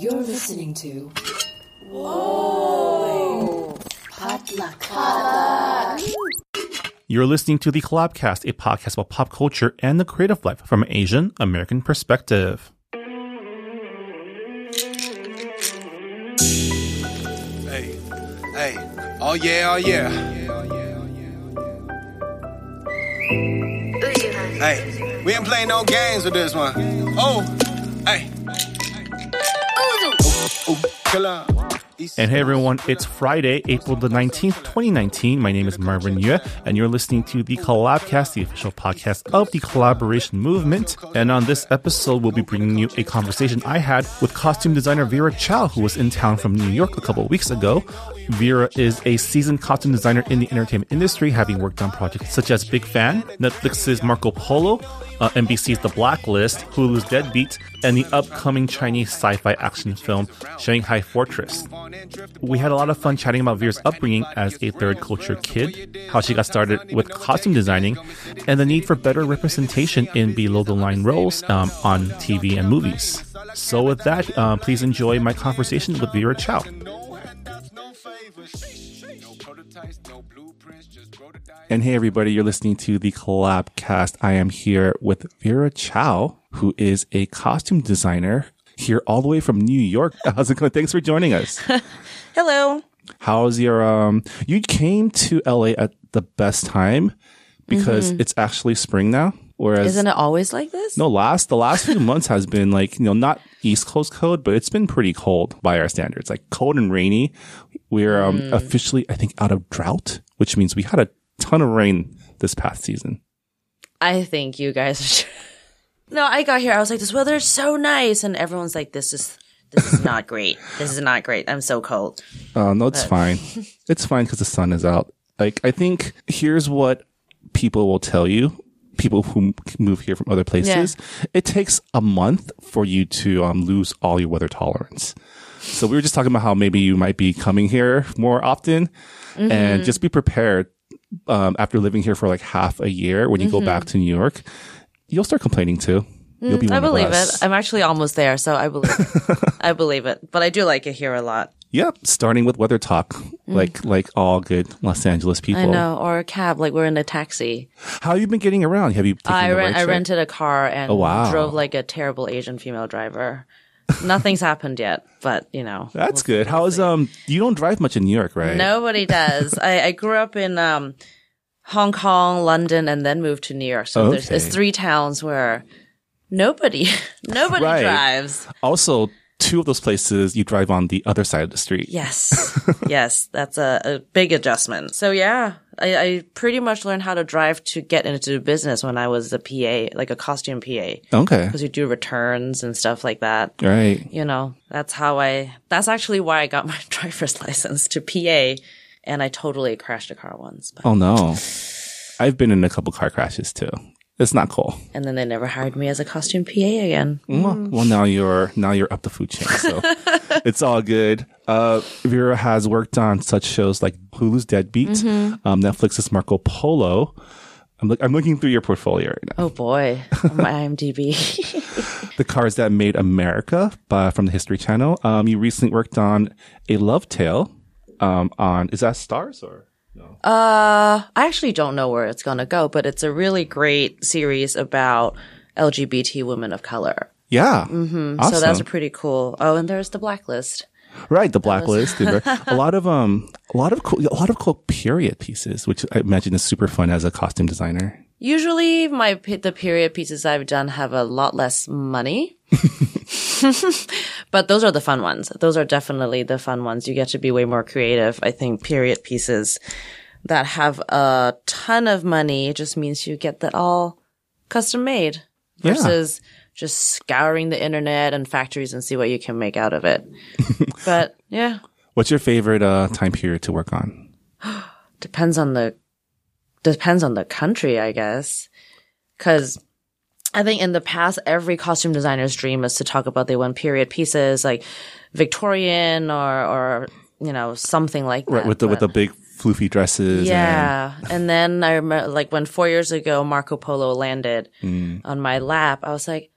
You're listening to. Whoa! Potluck. You're listening to the Collabcast, a podcast about pop culture and the creative life from an Asian American perspective. Hey, hey, oh yeah, oh yeah. Hey, we ain't playing no games with this one. Oh, hey. And hey everyone, it's Friday, April the 19th, 2019. My name is Marvin Yueh, and you're listening to the Collabcast, the official podcast of the collaboration movement. And on this episode, we'll be bringing you a conversation I had with costume designer Vera Chow, who was in town from New York a couple weeks ago. Vera is a seasoned costume designer in the entertainment industry, having worked on projects such as Big Fan, Netflix's Marco Polo, uh, NBC's The Blacklist, Hulu's Deadbeat, and the upcoming Chinese sci-fi action film Shanghai Fortress. We had a lot of fun chatting about Vera's upbringing as a third culture kid, how she got started with costume designing, and the need for better representation in below the line roles um, on TV and movies. So with that, uh, please enjoy my conversation with Vera Chow. And hey, everybody, you're listening to the Collabcast. I am here with Vera Chow, who is a costume designer here all the way from New York. How's it going? Thanks for joining us. Hello. How's your, um, you came to LA at the best time because it's actually spring now. Whereas, Isn't it always like this? no, last, the last few months has been like, you know, not East Coast code, but it's been pretty cold by our standards, like cold and rainy. We're, um, officially, I think, out of drought, which means we had a ton of rain this past season. I think you guys. No, I got here. I was like, this weather is so nice, and everyone's like, this is this is not great. This is not great. I'm so cold. Uh, no, it's fine. It's fine because the sun is out. Like, I think here's what people will tell you. People who move here from other places, it takes a month for you to um, lose all your weather tolerance. So we were just talking about how maybe you might be coming here more often and just be prepared. Um, after living here for like half a year, when you go back mm-hmm. to New York, you'll start complaining too. You'll be mm, one I believe it. I'm actually almost there, so I believe it. I believe it. But I do like it here a lot. Yep. Starting with weather talk, mm. like like all good Los Angeles people. I know. Or a cab, like we're in a taxi. How have you been getting around? Have you? I rent, right I rented a car and Oh, wow. drove like a terrible Asian female driver. Nothing's happened yet, but you know. That's good. How is um? You don't drive much in New York, right? Nobody does. I, I grew up in um, Hong Kong, London, and then moved to New York. So there's it's Okay. three towns where nobody nobody Right. drives. Also, two of those places you drive on the other side of the street. Yes, yes, that's a, a big adjustment. So yeah, I, I pretty much learned how to drive to get into business when I was a PA, like a costume PA, Okay. because we do returns and stuff like that. Right. you know, that's how I, that's actually why I got my driver's license to PA. And I totally crashed a car once, but, Oh no. I've been in a couple car crashes too. It's not cool. and then they never hired me as a costume PA again. Well, well, now you're now you're up the food chain, so it's all good. Uh, Vera has worked on such shows like Hulu's Deadbeat, Mm-hmm. um, Netflix's Marco Polo. I'm look, I'm looking through your portfolio right now. Oh boy, my IMDb. The Cars That Made America by, from the History Channel. Um, you recently worked on a love tale. Um, on is that Stars or uh, I actually don't know where it's gonna go, but it's a really great series about LGBT women of color. yeah? Mm-hmm. Awesome. So that's a pretty cool. Oh, and there's the Blacklist. right. The Blacklist. a lot of um, a lot of cool, a lot of cool period pieces, which I imagine is super fun as a costume designer. Usually, my the period pieces I've done have a lot less money. but those are the fun ones. Those are definitely the fun ones. You get to be way more creative. I think period pieces that have a ton of money just means you get that all custom made Yeah. versus just scouring the internet and factories and see what you can make out of it. but yeah, What's your favorite uh, time period to work on? depends on the depends on the country, I guess. Cause I think in the past, every costume designer's dream is to talk about they want period pieces like Victorian or, or, you know, something like that. Right, with the with the big floofy dresses. yeah. And then I remember, like, when four years ago Marco Polo landed Mm. on my lap, I was like,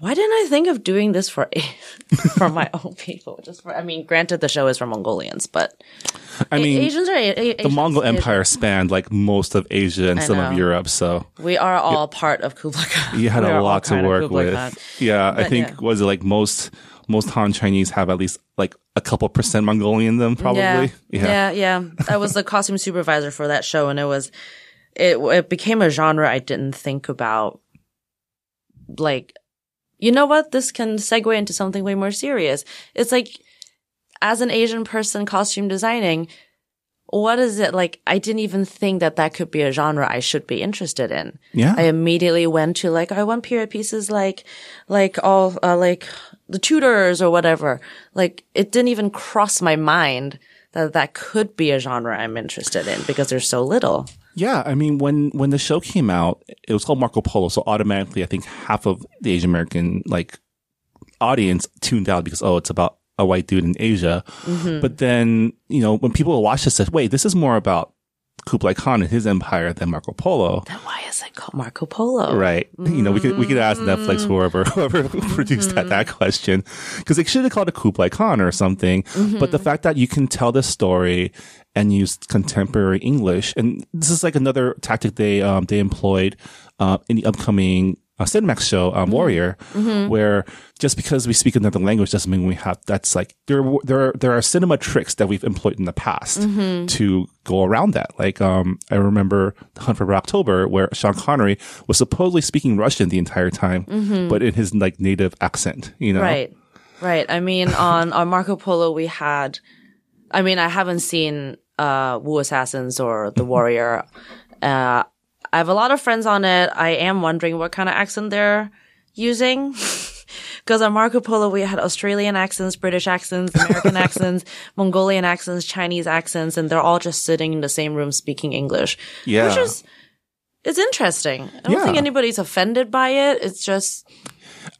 why didn't I think of doing this for for my own people? Just for, I mean, granted, the show is for Mongolians, but I mean, Asians are the Mongol Empire spanned like most of Asia and I some of. Europe, so We are all part of Kublai Khan. you had We a lot to work with. Khan. Yeah, I think yeah. was it like most most Han Chinese have at least like a couple percent Mongolian in them, probably. Yeah. yeah, yeah, I was the costume supervisor for that show, and it was it it became a genre I didn't think about. Like, you know what? This can segue into something way more serious. It's like, as an Asian person costume designing, what is it like? I didn't even think that that could be a genre I should be interested in. Yeah. I immediately went to like, I want period pieces like, like all, uh, like the Tudors or whatever. Like it didn't even cross my mind that that could be a genre I'm interested in because there's so little. Yeah, I mean, when when the show came out, it was called Marco Polo, so automatically, I think half of the Asian American like audience tuned out because oh, it's about a white dude in Asia. Mm-hmm. But then, you know, when people watch this, said, "Wait, this is more about Kublai Khan and his empire than Marco Polo." Then why is it called Marco Polo? Right. You know, we could we could ask Netflix Mm-hmm. whoever whoever produced that that question because they should have called it Kublai Khan or something. Mm-hmm. But the fact that you can tell this story and use contemporary English, and this is like another tactic they um they employed uh, in the upcoming. Uh, Cinemax show, Mm-hmm. um, Warrior, where just because we speak another language doesn't mean we have. That's like there, there, are, there are cinema tricks that we've employed in the past Mm-hmm. to go around that. Like, um, I remember The Hunt for Red October, where Sean Connery was supposedly speaking Russian the entire time, but in his like native accent. You know, Mm-hmm. Right. Right. I mean, on, on Marco Polo, we had, I mean, I haven't seen, uh, Wu Assassins or The Warrior. Uh, I have a lot of friends on it. I am wondering what kind of accent they're using. Cause on Marco Polo, we had Australian accents, British accents, American accents, Mongolian accents, Chinese accents, and they're all just sitting in the same room speaking English. Yeah. Which is, it's interesting. I don't Yeah. think anybody's offended by it. It's just,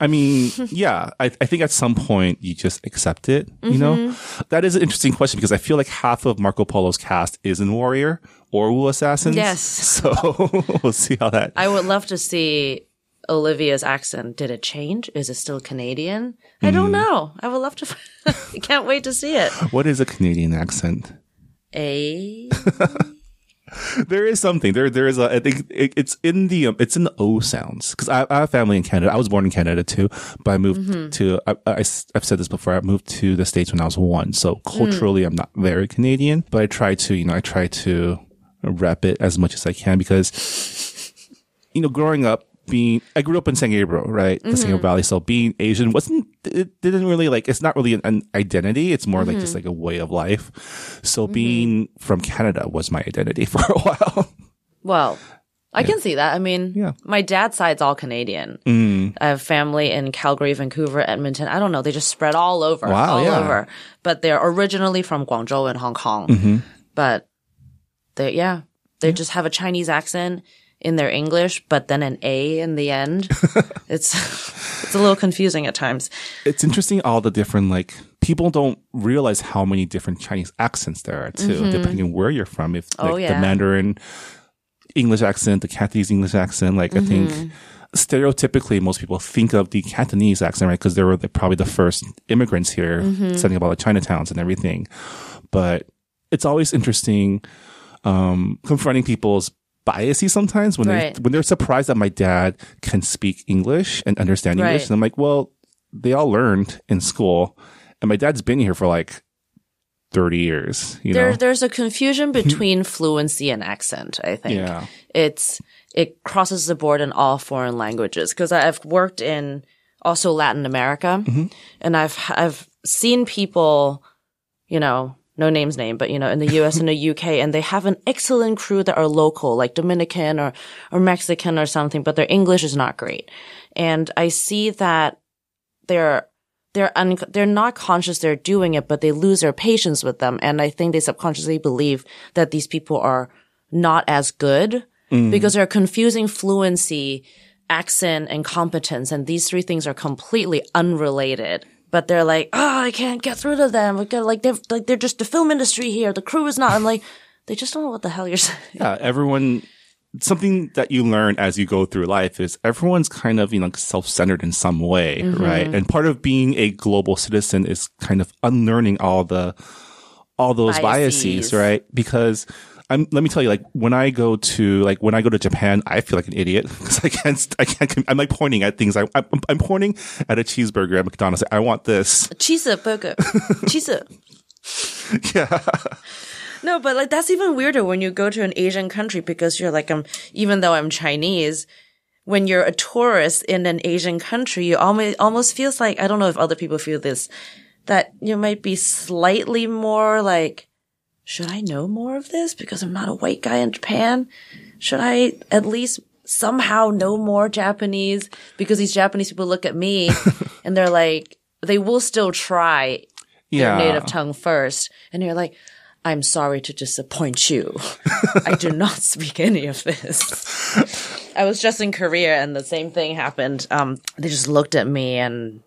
I mean, yeah, I, I think at some point you just accept it. You know, Mm-hmm. that is an interesting question because I feel like half of Marco Polo's cast is in Warrior or Wu Assassins. Yes. So we'll see how that. I would love to see Olivia's accent. Did it change? Is it still Canadian? I Mm. don't know. I would love to. I can't wait to see it. what is a Canadian accent? A There is something there. There is a. I think it, it's in the um, it's in the O sounds because I, I have family in Canada. I was born in Canada too, but I moved Mm-hmm. to. I, I, have said this before. I moved to the states when I was one, so culturally I'm not very Canadian. But I try to, you know, I try to rep it as much as I can because, you know, growing up. Being, I grew up in San Gabriel, right? The San Gabriel Valley. So being Asian wasn't, it didn't really like, it's not really an, an identity. It's more like just like a way of life. So being from Canada was my identity for a while. well, I can see that. I mean, Yeah. my dad's side's all Canadian. Mm. I have family in Calgary, Vancouver, Edmonton. I don't know. They just spread all over, Wow, all yeah. over. But they're originally from Guangzhou and Hong Kong. Mm-hmm. But they, yeah, they just have a Chinese accent in their English, but then an A in the end. it's it's a little confusing at times. It's interesting all the different like people don't realize how many different Chinese accents there are too, depending on where you're from. If like Mm-hmm. Oh, the. Mandarin English accent, the Cantonese English accent, like I Mm-hmm. think stereotypically most people think of the Cantonese accent, right? Because they were the, probably the first immigrants here, Mm-hmm. setting up all the Chinatowns and everything. But it's always interesting um, confronting people's biases sometimes when Right. they when they're surprised that my dad can speak English and understand English. Right. And I'm like, well, they all learned in school, and my dad's been here for like thirty years. You There know, there's a confusion between fluency and accent, I think. yeah, It's it crosses the board in all foreign languages because I've worked in also Latin America mm-hmm. and I've I've seen people, you know, no names name, but you know, in the US and the UK and they have an excellent crew that are local, like Dominican or or Mexican or something, but their English is not great. And I see that they're they're un- they're not conscious they're doing it, but they lose their patience with them. And I think they subconsciously believe that these people are not as good mm. because they're confusing fluency, accent, and competence. And these three things are completely unrelated. But they're like, oh, I can't get through to them. Because, Like they're like they're just the film industry here. The crew is not. I'm like, they just don't know what the hell you're saying. yeah. Everyone something that you learn as you go through life is everyone's kind of, you know, self-centered in some way, Mm-hmm. right? And part of being a global citizen is kind of unlearning all the, all those biases, Biases. right? Because I'm, let me tell you, like when I go to, like when I go to Japan, I feel like an idiot because I can't, I can't, I'm like pointing at things. I, I'm, I'm pointing at a cheeseburger at McDonald's. I want this. cheeseburger, cheese. Yeah. No, but like that's even weirder when you go to an Asian country because you're like, um, even though I'm Chinese, when you're a tourist in an Asian country, you almost almost feels like I don't know if other people feel this that you might be slightly more like, should I know more of this because I'm not a white guy in Japan? Should I at least somehow know more Japanese because these Japanese people look at me and they're like, they will still try Yeah. their native tongue first. And you're like, I'm sorry to disappoint you. I do not speak any of this. I was just in Korea and the same thing happened. Um, they just looked at me and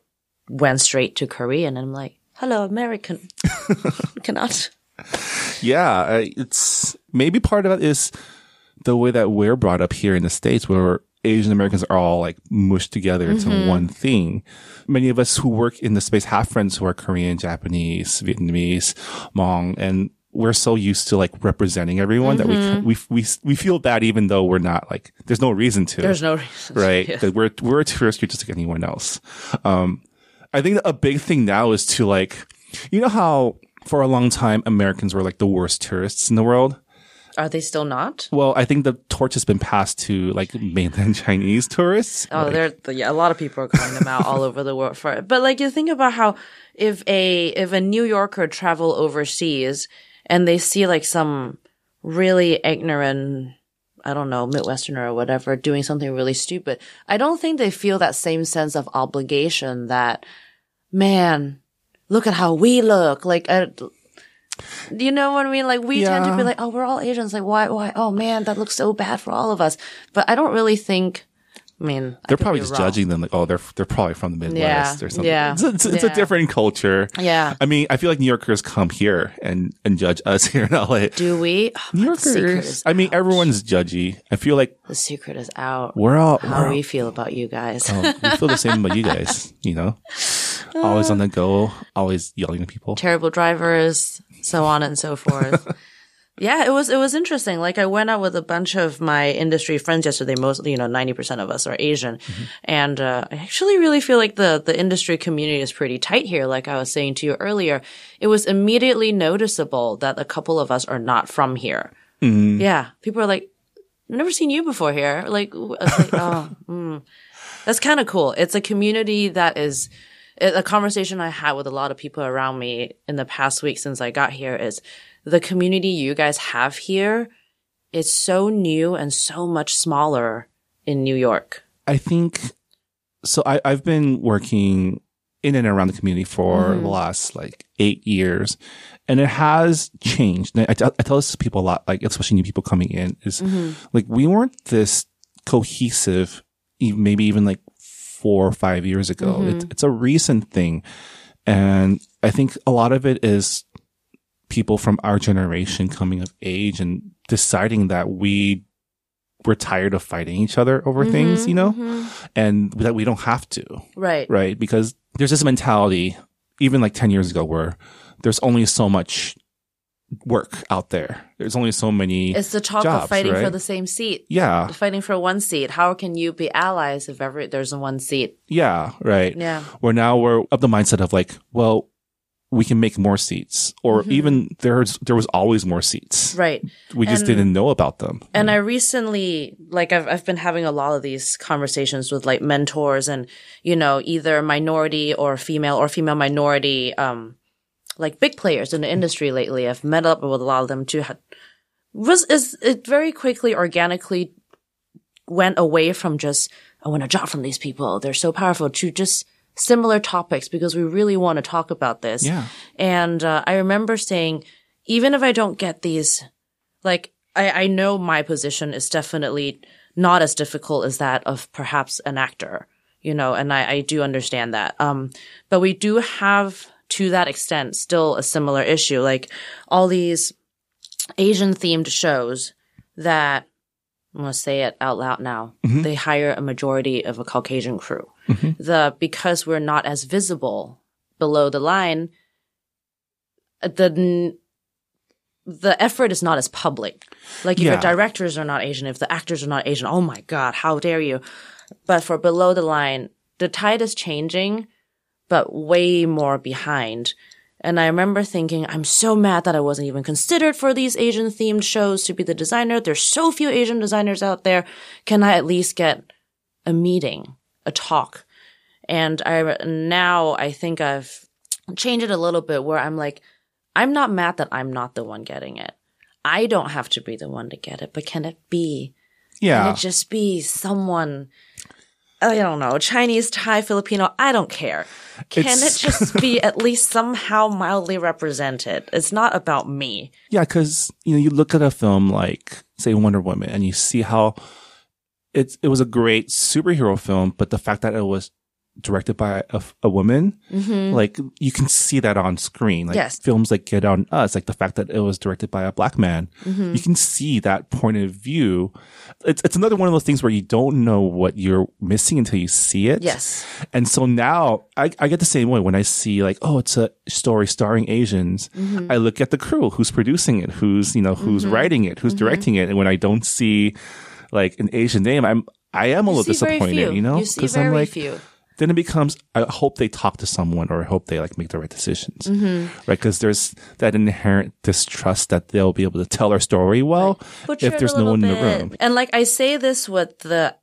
went straight to Korean. And I'm like, hello, American. Cannot. Yeah, uh, it's maybe part of it is the way that we're brought up here in the States where Asian Americans are all like mushed together into one thing. Many of us who work in the space have friends who are Korean, Japanese, Vietnamese, Hmong, and we're so used to like representing everyone that we, we, we, we feel bad even though we're not like, there's no reason to There's no reason. right? Yeah. We're we're a tourist here just like anyone else. Um, I think a big thing now is to like, you know how for a long time Americans were like the worst tourists in the world. Are they still not? Well, I think the torch has been passed to like mainland Chinese tourists. Oh, there, yeah, a lot of people are calling them out all over the world for it. But like, you think about how if a if a New Yorker travel overseas and they see like some really ignorant, I don't know, Midwesterner or whatever doing something really stupid, I don't think they feel that same sense of obligation that, man, look at how we look. Like, I, you know what I mean? Like we tend to be like, oh, we're all Asians. Like, why, why? Oh man, that looks so bad for all of us. But I don't really think. I mean, They're could probably just wrong. judging them like, oh, they're they're probably from the Midwest Yeah, or something. yeah, It's, it's, it's a different culture. Yeah. I mean, I feel like New Yorkers come here and and judge us here in LA. Do we? Oh, New Yorkers. I mean, out. everyone's judgy. I feel like the secret is out. we're all How we're we feel about you guys. Oh, we feel the same about you guys, you know? Always on the go, always yelling at people. Terrible drivers, so on and so forth. yeah, it was it was interesting. Like I went out with a bunch of my industry friends yesterday. Most, you know, ninety percent of us are Asian, and uh, I actually really feel like the the industry community is pretty tight here. Like I was saying to you earlier, it was immediately noticeable that a couple of us are not from here. Yeah, people are like, "I've never seen you before here." Like, w- I was like oh, mm. that's kind of cool. It's a community that is a conversation I had with a lot of people around me in the past week since I got here is the community you guys have here is so new and so much smaller in New York. I think, so I, I've been working in and around the community for Mm-hmm. the last like eight years and it has changed. I, tell- I tell this to people a lot, like especially new people coming in is Mm-hmm. like we weren't this cohesive, maybe even like four or five years ago. Mm-hmm. It's, it's a recent thing. And I think a lot of it is people from our generation coming of age and deciding that we we're tired of fighting each other over Mm-hmm. things, you know, and that we don't have to, Right. right? Because there's this mentality, even like 10 years ago, where there's only so much work out there. There's only so many. It's the talk jobs, of fighting for the same seat. yeah. Fighting for one seat. How can you be allies if ever there's one seat? Yeah. Right. Yeah. Where now we're of the mindset of like, well, we can make more seats or even there's, there was always more seats. Right. We just And- didn't know about them. And I recently, like, I've, I've been having a lot of these conversations with like mentors and, you know, either minority or female or female minority, um, like big players in the industry lately. I've met up with a lot of them too. Was, is, it very quickly, organically went away from just, I want a job from these people. They're so powerful to just similar topics because we really want to talk about this. Yeah. And uh, I remember saying, even if I don't get these, like, I, I know my position is definitely not as difficult as that of perhaps an actor, you know, and I, I do understand that. Um, but we do have to that extent still a similar issue, like all these Asian themed shows that I'm gonna say it out loud now. Mm-hmm. They hire a majority of a Caucasian crew. The because we're not as visible below the line, the the effort is not as public. Like if Yeah. your directors are not Asian, if the actors are not Asian, oh my god, how dare you? But for below the line, the tide is changing, but way more behind. And I remember thinking, I'm so mad that I wasn't even considered for these Asian themed shows to be the designer. There's so few Asian designers out there. Can I at least get a meeting, a talk? And I, now I think I've changed it a little bit where I'm like, I'm not mad that I'm not the one getting it. I don't have to be the one to get it, but can it be? Yeah. Can it just be someone? I don't know, Chinese, Thai, Filipino. I don't care. Can It's- it just be at least somehow mildly represented? It's not about me. Yeah, because you know, you look at a film like, say, Wonder Woman, and you see how it's it was a great superhero film, but the fact that it was directed by a, a woman, like you can see that on screen. Like Mm-hmm. Yes. films like Get Out Us, like the fact that it was directed by a black man, Mm-hmm. you can see that point of view. It's it's another one of those things where you don't know what you're missing until you see it. Yes. And so now I, I get the same way when I see like, oh, it's a story starring Asians. Mm-hmm. I look at the crew, who's producing it, who's, you know, who's writing it, Mm-hmm. who's directing it. And when I don't see like an Asian name, I'm, I am a You little disappointed, you know? You see very I'm like, few. Then it becomes, I hope they talk to someone or I hope they like make the right decisions. Mm-hmm. Right. Cause there's that inherent distrust that they'll be able to tell our story well Butcher if there's no one in the room. And like I say this with the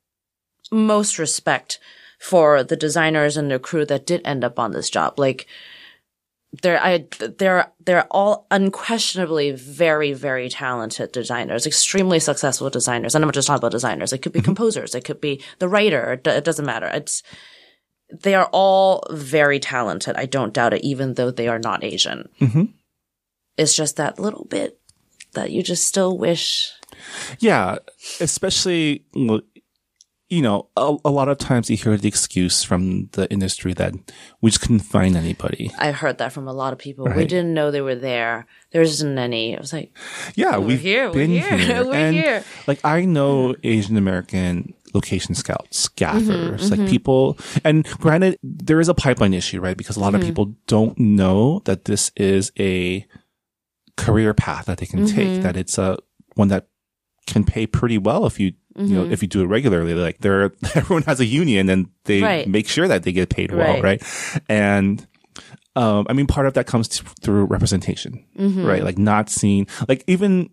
most respect for the designers and the crew that did end up on this job. Like they're I they're they're all unquestionably very very talented designers, extremely successful designers. And I'm not just talking about designers. It could Mm-hmm. be composers. It could be the writer. It, it doesn't matter. It's they are all very talented. I don't doubt it, even though they are not Asian. Mhm. It's just that little bit that you just still wish Yeah, especially you know, a, a lot of times you hear the excuse from the industry that we just couldn't find anybody. I heard that from a lot of people. We didn't know they were there. There isn't any. I was like, Yeah, we've here, we're here, here, we're and here. like I know Asian American location scouts, gaffers, Mm-hmm, like people. And granted, there is a pipeline issue, right? Because a lot Mm-hmm. of people don't know that this is a career path that they can Mm-hmm. take. That it's a one that can pay pretty well if you you know Mm-hmm. if you do it regularly. Like there, everyone has a union and they Right. make sure that they get paid well, Right. right? And um, I mean, part of that comes t- through representation, Mm-hmm. right? Like not seeing, like even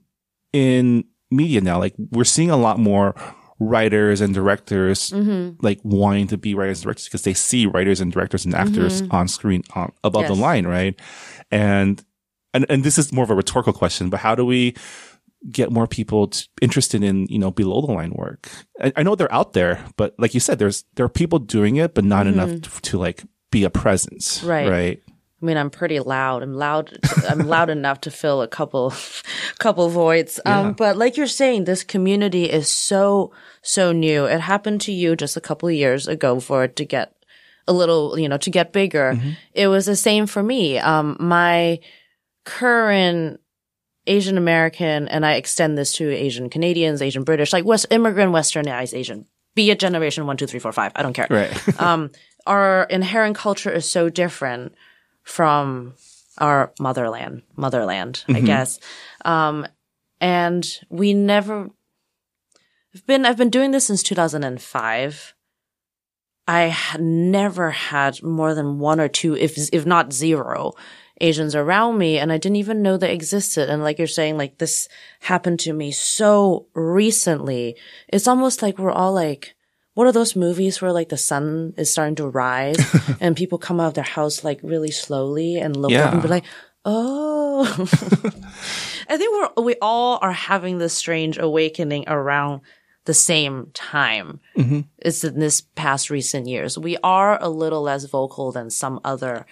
in media now, like we're seeing a lot more writers and directors Mm-hmm. like wanting to be writers and directors because they see writers and directors and actors on screen on, above the Mm-hmm. Line, right? And, and, and this is more of a rhetorical question, but how do we get more people t- interested in, you know, below the line work? I, I know they're out there, but like you said, there's, there are people doing it, but not enough to, to like be a presence. Mm-hmm. Right. Right. I mean, I'm pretty loud. I'm loud. I'm loud enough to fill a couple, couple voids. Um, but like you're saying, this community is so, so new. It happened to you just a couple of years ago for it to get a little, you know, to get bigger. It was the same for me. Um, my current Asian American, and I extend this to Asian Canadians, Asian British, like West immigrant Westernized Asian, be it generation one, two, three, four, five. I don't care Right. um, our inherent culture is so different from our motherland, motherland, I guess. Um, and we never, I've been, I've been doing this since 2005. I had never had more than one or two, if, if not zero Asians around me. And I didn't even know they existed. And like you're saying, like this happened to me so recently. It's almost like we're all like, what are those movies where like the sun is starting to rise and people come out of their house like really slowly and look up and be like, oh, I think we're, we all are having this strange awakening around the same time. It's in this past recent years. We are a little less vocal than some other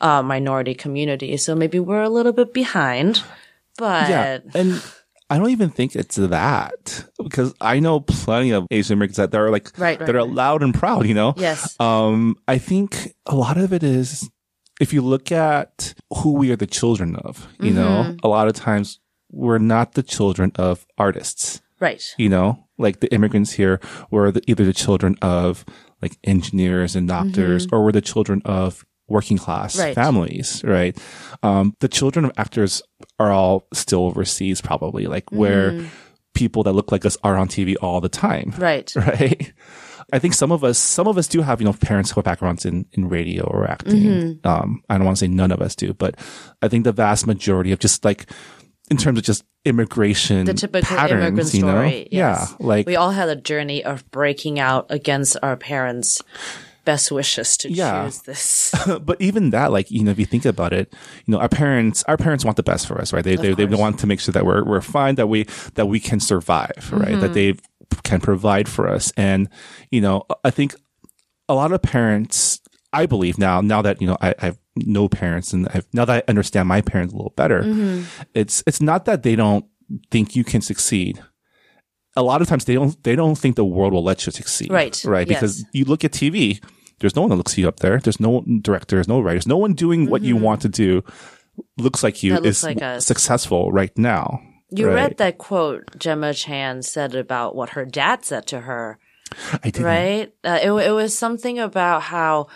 uh, minority communities. So maybe we're a little bit behind, but Yeah. And I don't even think it's that because I know plenty of Asian Americans that are like, Right, right, that are right. loud and proud, you know? yes. Um, I think a lot of it is if you look at who we are the children of, you know, Mm-hmm. a lot of times we're not the children of artists, right. you know, Like the immigrants here were the, either the children of like engineers and doctors or were the children of working class. Right. families, right? Um, the children of actors are all still overseas probably, like where Mm-hmm. people that look like us are on TV all the time. Right. Right. I think some of us, some of us do have, you know, parents who have backgrounds in, in radio or acting. Mm-hmm. Um, I don't want to say none of us do, but I think the vast majority of just like, in terms of just immigration, The typical patterns, immigrant you know? story. yes. Yeah. Like, we all had a journey of breaking out against our parents' best wishes to Yeah. choose this. but even that, like, you know, if you think about it, you know, our parents, our parents want the best for us, right? They, they, they course. want to make sure that we're, we're fine, that we, that we can survive, right? Mm-hmm. That they can provide for us. And, you know, I think a lot of parents, I believe now, now that, you know, I, I have no parents and I've, now that I understand my parents a little better, Mm-hmm. it's, it's not that they don't think you can succeed. A lot of times they don't, they don't think the world will let you succeed. Right. Right. Because Yes. you look at TV, there's no one that looks you up there. There's no directors, no writers, no one doing what you want to do looks like you Mm-hmm. Is like successful right now. You right? read that quote Gemma Chan said about what her dad said to her, I didn't. right? Uh, it, it was something about how,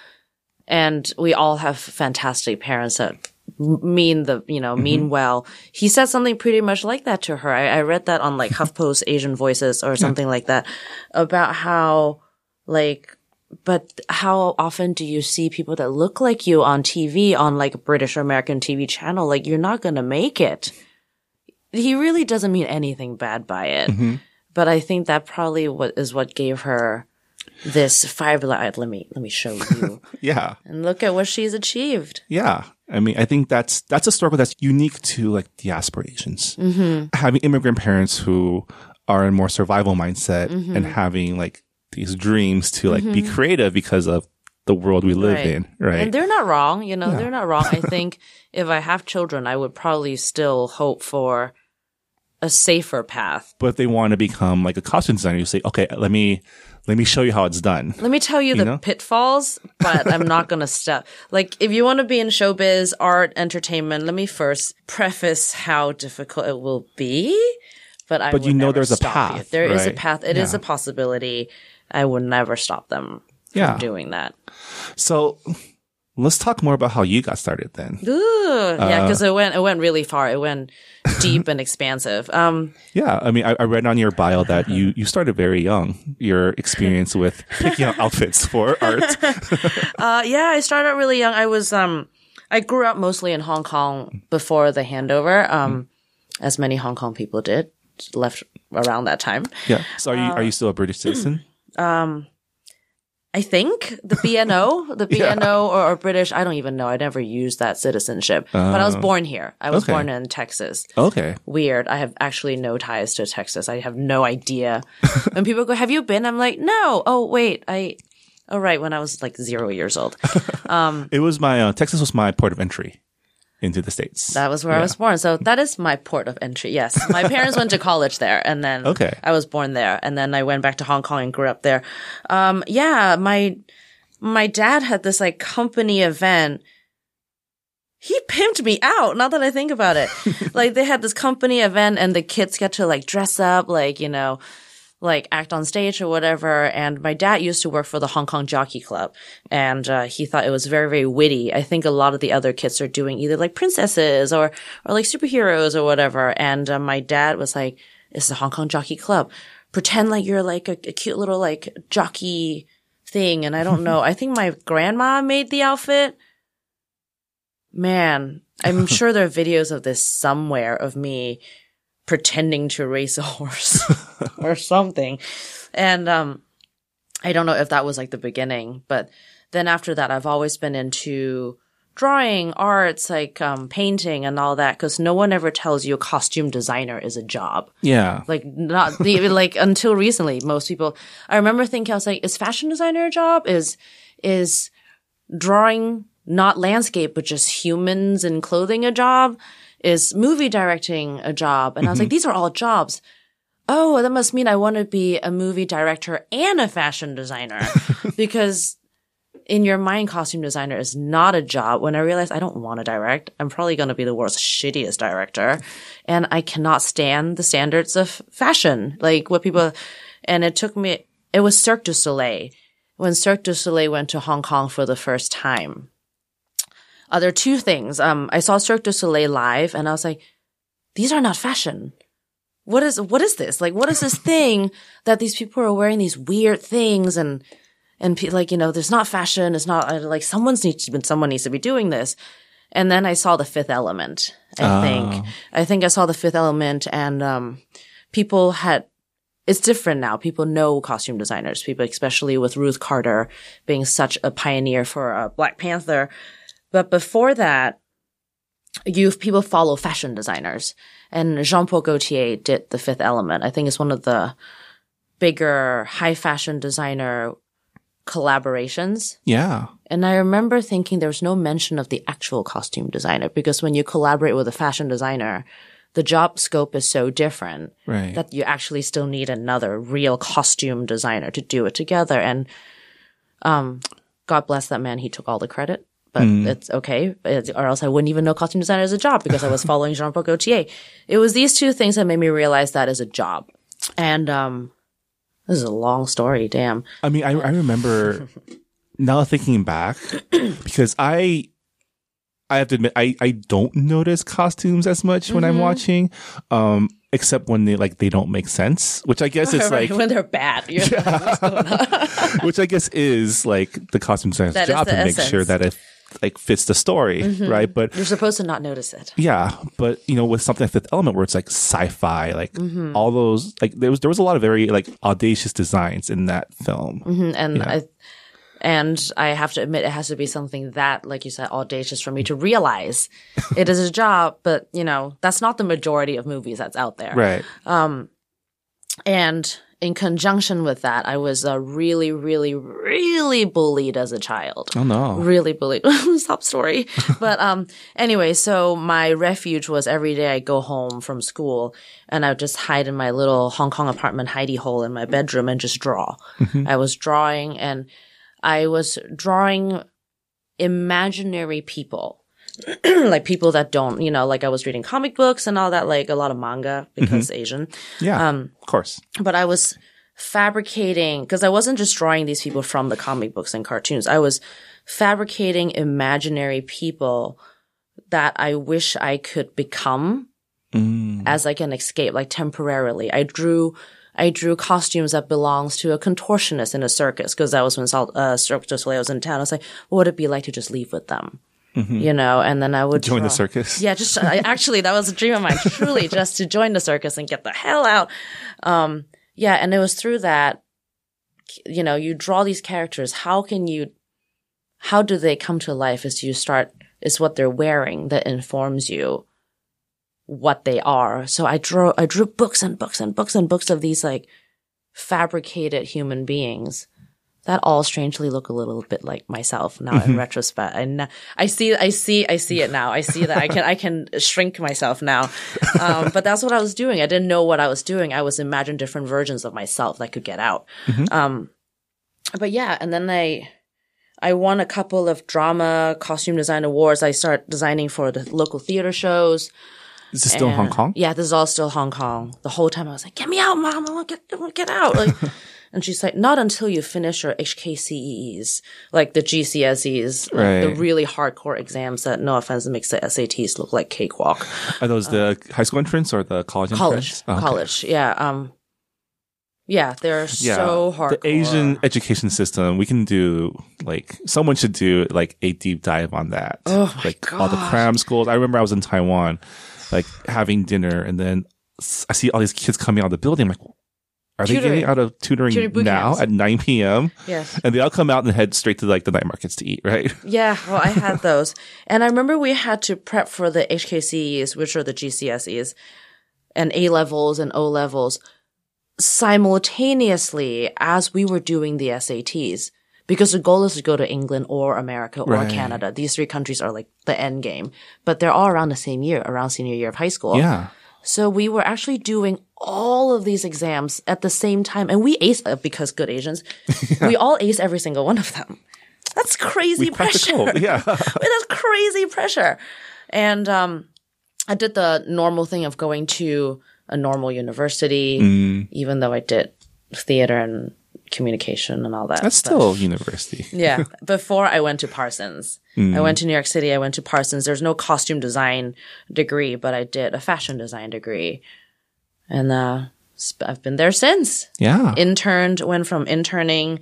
and we all have fantastic parents that mean the, you know, mean well. He said something pretty much like that to her. I, I read that on like HuffPost Asian Voices or something like that about how, like, but how often do you see people that look like you on TV on like a British or American TV channel? Like, you're not going to make it. He really doesn't mean anything bad by it. But I think that probably what is what gave her this fire. Let me, let me show you Yeah. and look at what she's achieved. Yeah. I mean, I think that's, that's a struggle that's unique to like the aspirations. Mm-hmm. Having immigrant parents who are in more survival mindset Mm-hmm. and having like these dreams to like be mm-hmm. creative because of the world we live Right. in. Right. And they're not wrong, you know, they're not wrong. I think if I have children, I would probably still hope for a safer path. but if they want to become like a costume designer, you say, okay, let me, let me show you how it's done. Let me tell you, the know? pitfalls, but I'm not going to step. Like, if you want to be in showbiz, art, entertainment, let me first preface how difficult it will be. But I But you know there's a path, You. There is a path. It is Yeah. a possibility. I would never stop them from doing that. So let's talk more about how you got started then. Ooh, yeah, Uh, because it went it went really far. It went deep and expansive. Um, Yeah. I mean, I, I read on your bio that you, you started very young, your experience with picking out outfits for art. uh, yeah, I started out really young. I was um, I grew up mostly in Hong Kong before the handover. Um, as many Hong Kong people did, left around that time. Yeah. So are you, are you still a British citizen? I think the BNO, the Yeah. BNO or, or British. I don't even know. I never used that citizenship, but I was born here. I was okay. born in Texas. Okay. weird. I have actually no ties to Texas. I have no idea. when people go, "Have you been?" I'm like, "No." Oh, wait. I. Oh, right. When I was like zero years old, Um, It was my, uh, Texas was my port of entry into the States. that was where I was born. So that is my port of entry. Yes, my parents went to college there, and then Okay. I was born there, and then I went back to Hong Kong and grew up there. Um, yeah, my my dad had this like company event. He pimped me out. Now that I think about it, like they had this company event, and the kids get to like dress up, like you know, like act on stage or whatever. And my dad used to work for the Hong Kong Jockey Club, and uh, he thought it was very, very witty. I think a lot of the other kids are doing either like princesses or or like superheroes or whatever. And uh, my dad was like, "It's the Hong Kong Jockey Club. Pretend like you're like a, a cute little like jockey." thing and I don't know. I think my grandma made the outfit. Man, I'm sure there are videos of this somewhere of me pretending to race a horse or something. And um I don't know if that was like the beginning, but then after that I've always been into drawing, arts, like um painting and all that cuz no one ever tells you a costume designer is a job. yeah. Like not even like until recently, most people. I remember thinking I was like, is fashion designer a job? Is is drawing not landscape but just humans and clothing a job? Is movie directing a job? And I was like, mm-hmm. these are all jobs. Oh, that must mean I want to be a movie director and a fashion designer because in your mind, costume designer is not a job. When I realized I don't want to direct, I'm probably going to be the world's shittiest director. And I cannot stand the standards of fashion. Like what people, and it took me, it was Cirque du Soleil. When Cirque du Soleil went to Hong Kong for the first time. Uh, there are two things. Um, I saw Cirque du Soleil live and I was like, these are not fashion. What is, what is this? Like, what is this thing that these people are wearing these weird things and, and pe- like, you know, there's not fashion. It's not uh, like someone's needs to, someone needs to be doing this. And then I saw the fifth element. I think, I think I saw the fifth element and, um, people had, it's different now. People know costume designers, people, especially with Ruth Carter being such a pioneer for uh, Black Panther. But before that, you people follow fashion designers and Jean-Paul Gaultier did the fifth element. I think it's one of the bigger high fashion designer collaborations. Yeah. And I remember thinking there was no mention of the actual costume designer because when you collaborate with a fashion designer, the job scope is so different Right. that you actually still need another real costume designer to do it together. And, um, God bless that man. He took all the credit, but it's okay. Or else I wouldn't even know costume designer is a job because I was following Jean-Paul Gaultier. It was these two things that made me realize that is a job. And, um, this is a long story. Damn. I mean, I, I remember now thinking back because I, I have to admit, I, I don't notice costumes as much when I'm watching, um, except when they like they don't make sense, which I guess is like, when they're bad. You're like, what's going on? which I guess is like the costume designer's That job to make essence. Mm-hmm. sure that it like fits the story, right? But You're supposed to not notice it. Yeah, but you know, with something like Fifth Element, where it's like sci-fi, like Mm-hmm. all those, like there was there was a lot of very like audacious designs in that film. Mm-hmm. and I and I have to admit it has to be something that, like you said, audacious for me to realize it is a job, but you know, that's not the majority of movies that's out there. Right. Um, And in conjunction with that, I was uh, really, really, really bullied as a child. Oh no. Really bullied. Stop story. but um anyway, so my refuge was every day I go home from school and I would just hide in my little Hong Kong apartment hidey hole in my bedroom and just draw. I was drawing and I was drawing imaginary people. like people that don't, you know, like I was reading comic books and all that, like a lot of manga because Asian Yeah. Um, of course. but I was fabricating because I wasn't just drawing these people from the comic books and cartoons. I was fabricating imaginary people that I wish I could become Mm. as like an escape, like temporarily. I drew, I drew costumes that belongs to a contortionist in a circus because that was when Salt, uh, Cirque du Soleil was in town. I was like, what would it be like to just leave with them? You know, and then I would Join the circus. yeah, just I, actually, that was a dream of mine. Truly, just to join the circus and get the hell out. Um, yeah, and it was through that. You know, you draw these characters. How can you? How do they come to life? Is you start is what they're wearing that informs you what they are. So I drew I drew books and books and books and books of these like fabricated human beings that all strangely look a little bit like myself now in retrospect. And I see, I see, I see it now. I see that I can, I can shrink myself now. Um, but that's what I was doing. I didn't know what I was doing. I was imagining different versions of myself that could get out. Um, but yeah, and then I, I won a couple of drama costume design awards. I start designing for the local theater shows. Is this still in Hong Kong? Yeah, this is all still Hong Kong. The whole time I was like, "Get me out, mom! I want to get, I wanna get out!" Like, and she's like, "Not until you finish your HKCEs, like the GCSEs, like the really hardcore exams that, no offense, makes the SATs look like cakewalk." Are those the high school entrance or the college College, entrance? Oh, okay. college, yeah, um, yeah, they're Yeah. so hard. The Asian education system, we can do like someone should do like a deep dive on that. Oh my like all the cram schools. I remember I was in Taiwan, like having dinner, and then I see all these kids coming out of the building. I'm like, are they getting out of tutoring, Tutoring now camps. at 9 p.m.? Yes. And they all come out and head straight to like the night markets to eat, right? Yeah, well, I had those. And I remember we had to prep for the HKCEs, which are the GCSEs, and A levels and O levels simultaneously as we were doing the SATs. Because the goal is to go to England or America or Right. Canada. These three countries are like the end game. But they're all around the same year, around senior year of high school. Yeah. So we were actually doing all of these exams at the same time. And we ace, uh, because good Asians, we all ace every single one of them. That's crazy we pressure. Yeah. That's crazy pressure. And um, I did the normal thing of going to a normal university, Mm. even though I did theater and communication and all that. That's stuff. still university. Yeah. Before I went to Parsons. I went to New York City. I went to Parsons. There's no costume design degree, but I did a fashion design degree. And uh, I've been there since. Yeah. Interned, went from interning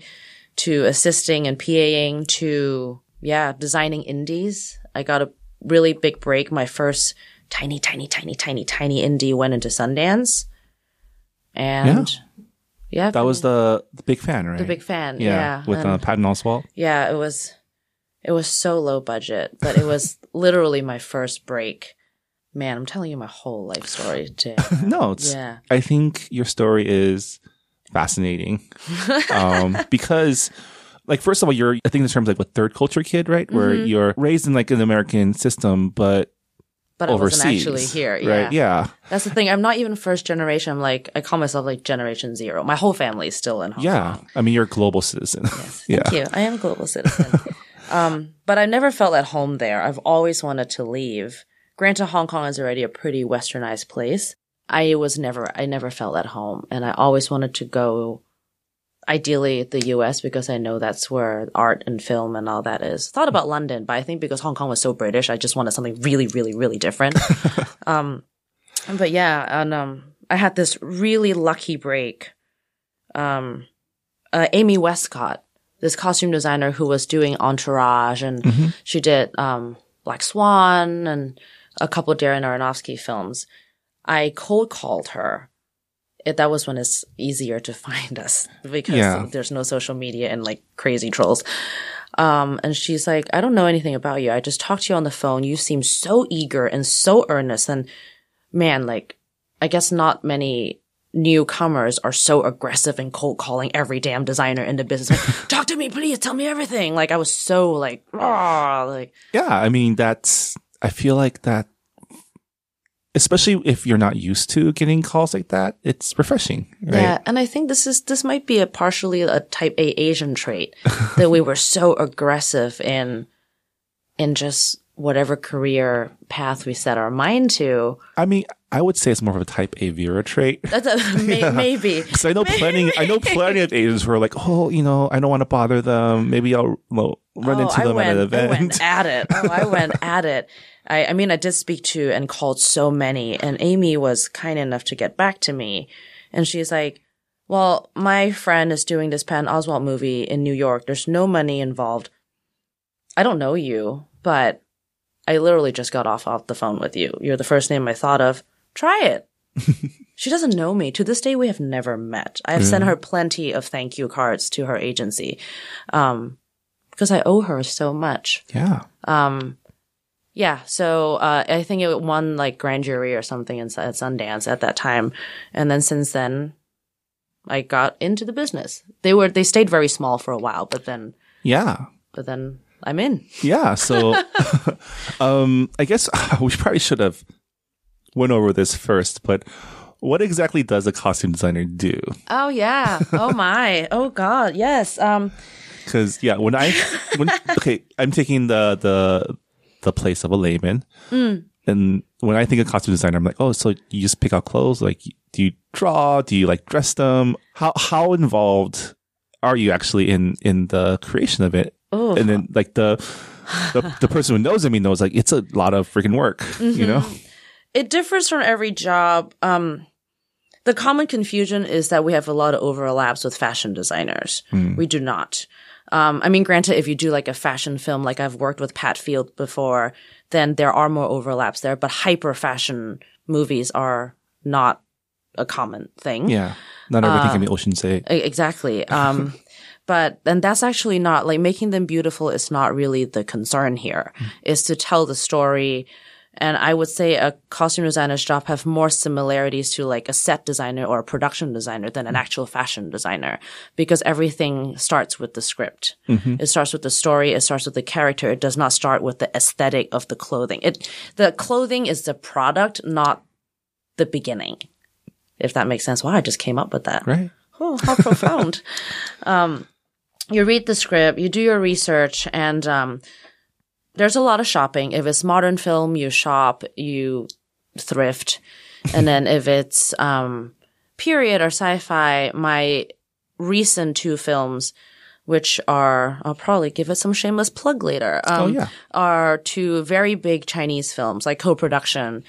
to assisting and PAing to, yeah, designing indies. I got a really big break. My first tiny, tiny, tiny, tiny, tiny indie went into Sundance. And yeah, that was the, the big fan, right? the big fan. Yeah. Yeah. with and- uh, Patton Oswalt. yeah, it was it was so low budget, but it was literally my first break. Man, I'm telling you my whole life story today. No, it's. Yeah. I think your story is fascinating, um, because, like, first of all, you're I think in terms of like what third culture kid, right? Where Mm-hmm. you're raised in like an American system, but But I wasn't actually here. right? Yeah. Yeah, That's the thing. I'm not even first generation. I'm like I call myself like generation zero. My whole family is still in Hong Kong. yeah. Kong. I mean, you're a global citizen. yeah, Thank you. I am a global citizen. um, but I never felt at home there. I've always wanted to leave. Granted, Hong Kong is already a pretty westernized place. I was never, I never felt at home, and I always wanted to go. Ideally, the U.S. because I know that's where art and film and all that is. Thought about London, but I think because Hong Kong was so British, I just wanted something really, really, really different. um, but yeah, and um, I had this really lucky break. Um, uh, Amy Westcott, this costume designer who was doing Entourage, and she did um, Black Swan and a couple Darren Aronofsky films. I cold called her. It, that was when it's easier to find us because Yeah. there's no social media and like crazy trolls. Um, and she's like, I don't know anything about you. I just talked to you on the phone. You seem so eager and so earnest. And man, like, I guess not many newcomers are so aggressive and cold calling every damn designer in the business. Like, Talk to me, please. Tell me everything. Like, I was so like, ah, like, yeah. I mean, that's. I feel like that, especially if you're not used to getting calls like that, it's refreshing, right? Yeah, and I think this is this might be a partially a type A Asian trait that we were so aggressive in in just whatever career path we set our mind to. I mean, I would say it's more of a type A Vera trait. That's a, may, maybe. Because I know plenty, I know plenty of Asians who are like, oh, you know, I don't want to bother them. Maybe I'll well, run oh, into I them went, at an event. I went at it. Oh, I went at it. I, I mean, I did speak to and called so many, and Amy was kind enough to get back to me, and she's like, "Well, my friend is doing this Patton Oswalt movie in New York. There's no money involved. I don't know you, but I literally just got off off the phone with you. You're the first name I thought of. Try it." She doesn't know me. To this day, we have never met. I have sent her plenty of thank you cards to her agency. Um, because I owe her so much. yeah. Um, yeah. So, uh, I think it won like grand jury or something in, at Sundance at that time. And then since then, I got into the business. They were, they stayed very small for a while, but then, Yeah. but then I'm in. Yeah. So, um, I guess we probably should have went over this first, but what exactly does a costume designer do? Oh yeah. Oh my. oh God. Yes. Um, Because yeah, when I when okay, I'm taking the the the place of a layman, Mm. and when I think of costume designer, I'm like, oh, so you just pick out clothes? Like, do you draw? Do you like dress them? How how involved are you actually in in the creation of it? Oof. And then like the the, the person who knows me knows like it's a lot of freaking work, you know? It differs from every job. Um, the common confusion is that we have a lot of overlaps with fashion designers. We do not. Um, I mean, granted, if you do like a fashion film, like I've worked with Pat Field before, then there are more overlaps there, but hyper fashion movies are not a common thing. Yeah, not everything can be Ocean's Eight. Exactly. Um, but and that's actually not like making them beautiful is not really the concern here. Is to tell the story. And I would say a costume designer's job have more similarities to like a set designer or a production designer than an actual fashion designer because everything starts with the script. It starts with the story. It starts with the character. It does not start with the aesthetic of the clothing. It, the clothing is the product, not the beginning. If that makes sense. Wow, I just came up with that. Right. Oh, how profound. Um, you read the script, you do your research, and um, there's a lot of shopping. If it's modern film, you shop, you thrift, and then if it's um, period or sci-fi, my recent two films, which are I'll probably give it some shameless plug later. Um, Oh, yeah. are two very big Chinese films, like co-production.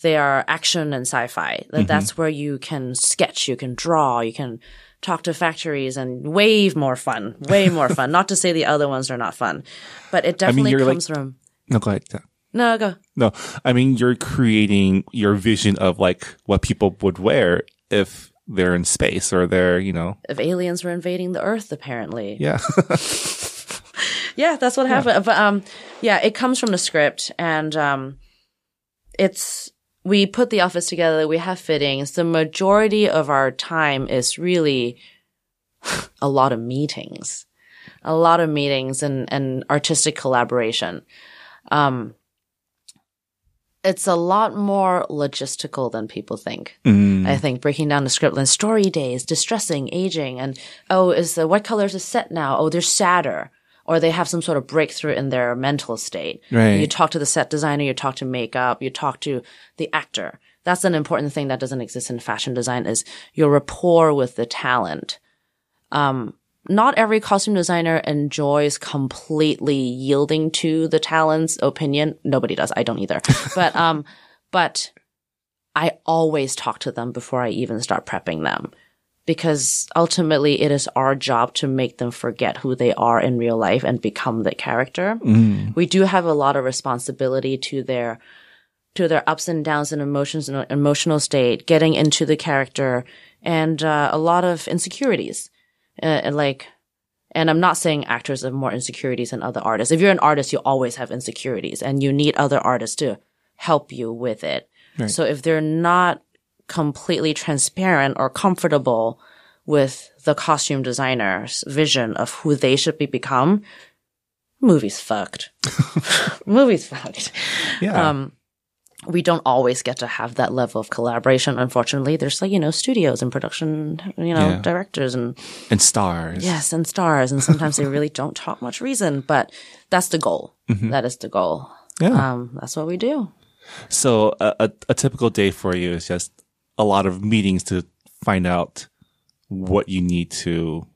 They are action and sci-fi. That That's where you can sketch, you can draw, you can talk to factories and way more fun, way more fun. Not to say the other ones are not fun, but it definitely you're like- comes from, No, go ahead. Yeah. no, go. No, I mean you're creating your vision of like what people would wear if they're in space or they're, you know, If aliens were invading the earth, apparently. yeah. Yeah, that's what happened. But um, yeah, it comes from the script, and um, it's we put the office together. We have fittings. The majority of our time is really a lot of meetings, a lot of meetings and and artistic collaboration. Um, it's a lot more logistical than people think. Mm. I think breaking down the script and story days, distressing, aging, and oh, is the what color is the set now? Oh, they're sadder, or they have some sort of breakthrough in their mental state. Right. You talk to the set designer, you talk to makeup, you talk to the actor. That's an important thing that doesn't exist in fashion design is your rapport with the talent. Um, not every costume designer enjoys completely yielding to the talent's opinion. Nobody does. I don't either. but, um, but I always talk to them before I even start prepping them because ultimately it is our job to make them forget who they are in real life and become the character. We do have a lot of responsibility to their to their ups and downs and emotions and emotional state, getting into the character, and uh, a lot of insecurities. Uh, and like, and I'm not saying actors have more insecurities than other artists. If you're an artist, you always have insecurities, and you need other artists to help you with it. So if they're not completely transparent or comfortable with the costume designer's vision of who they should be become, movie's fucked. movie's fucked. Yeah. Um, we don't always get to have that level of collaboration. Unfortunately, there's like, you know, studios and production, you know, Yeah. directors and and stars. yes, and stars. And sometimes they really don't talk much reason, but that's the goal. That is the goal. Yeah. Um, that's what we do. So a, a, a typical day for you is just a lot of meetings to find out what you need to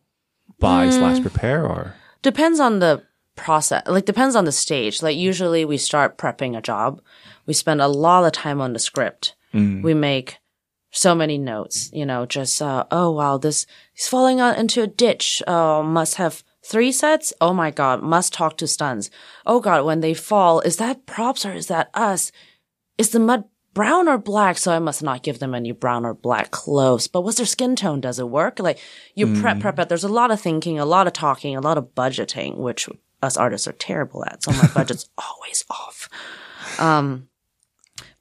buy slash prepare or Depends on the process. Like depends on the stage. Like usually we start prepping a job. We spend a lot of time on the script. We make so many notes, you know, just, uh, oh wow, this, he's falling out into a ditch. Oh, must have three sets. Oh my God, must talk to stuns. Oh God, when they fall, is that props or is that us? Is the mud brown or black? So I must not give them any brown or black clothes. But what's their skin tone? Does it work? Like you prep, prep, prep. There's a lot of thinking, a lot of talking, a lot of budgeting, which us artists are terrible at. So my budget's always off. Um,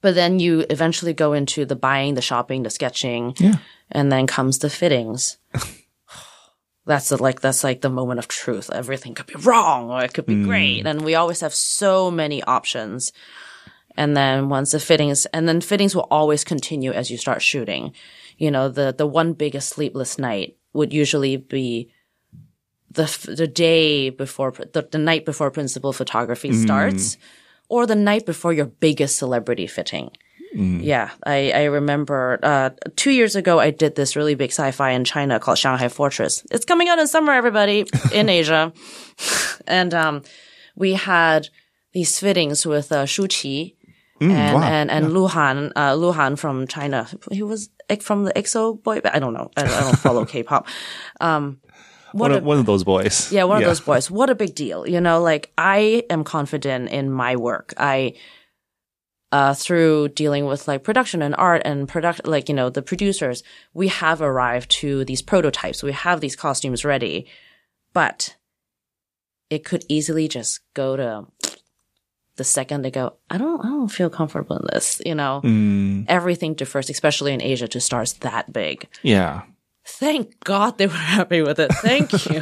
but then you eventually go into the buying, the shopping, the sketching, Yeah. and then comes the fittings. that's the, like that's like the moment of truth. Everything could be wrong or it could be great, and we always have so many options. And then once the fittings, and then fittings will always continue as you start shooting. You know, the the one biggest sleepless night would usually be the the day before the, the night before principal photography starts, or the night before your biggest celebrity fitting. Yeah, I, I remember uh, two years ago I did this really big sci-fi in China called Shanghai Fortress. It's coming out in summer, everybody, in Asia, and um, we had these fittings with uh, Shu Qi and wow. and and Lu Han, uh, Lu Han from China. He was from the EXO boy. I don't know. I, I don't follow K-pop. Um, what one, a- of, one of those boys. yeah, one of those boys. What a big deal. You know, like I am confident in my work. I, uh, through dealing with like production and art and product, like, you know, the producers, we have arrived to these prototypes. We have these costumes ready, but it could easily just go to the second they go, I don't, I don't feel comfortable in this, you know, Mm, everything differs, especially in Asia to stars that big. yeah. Thank God they were happy with it. Thank you.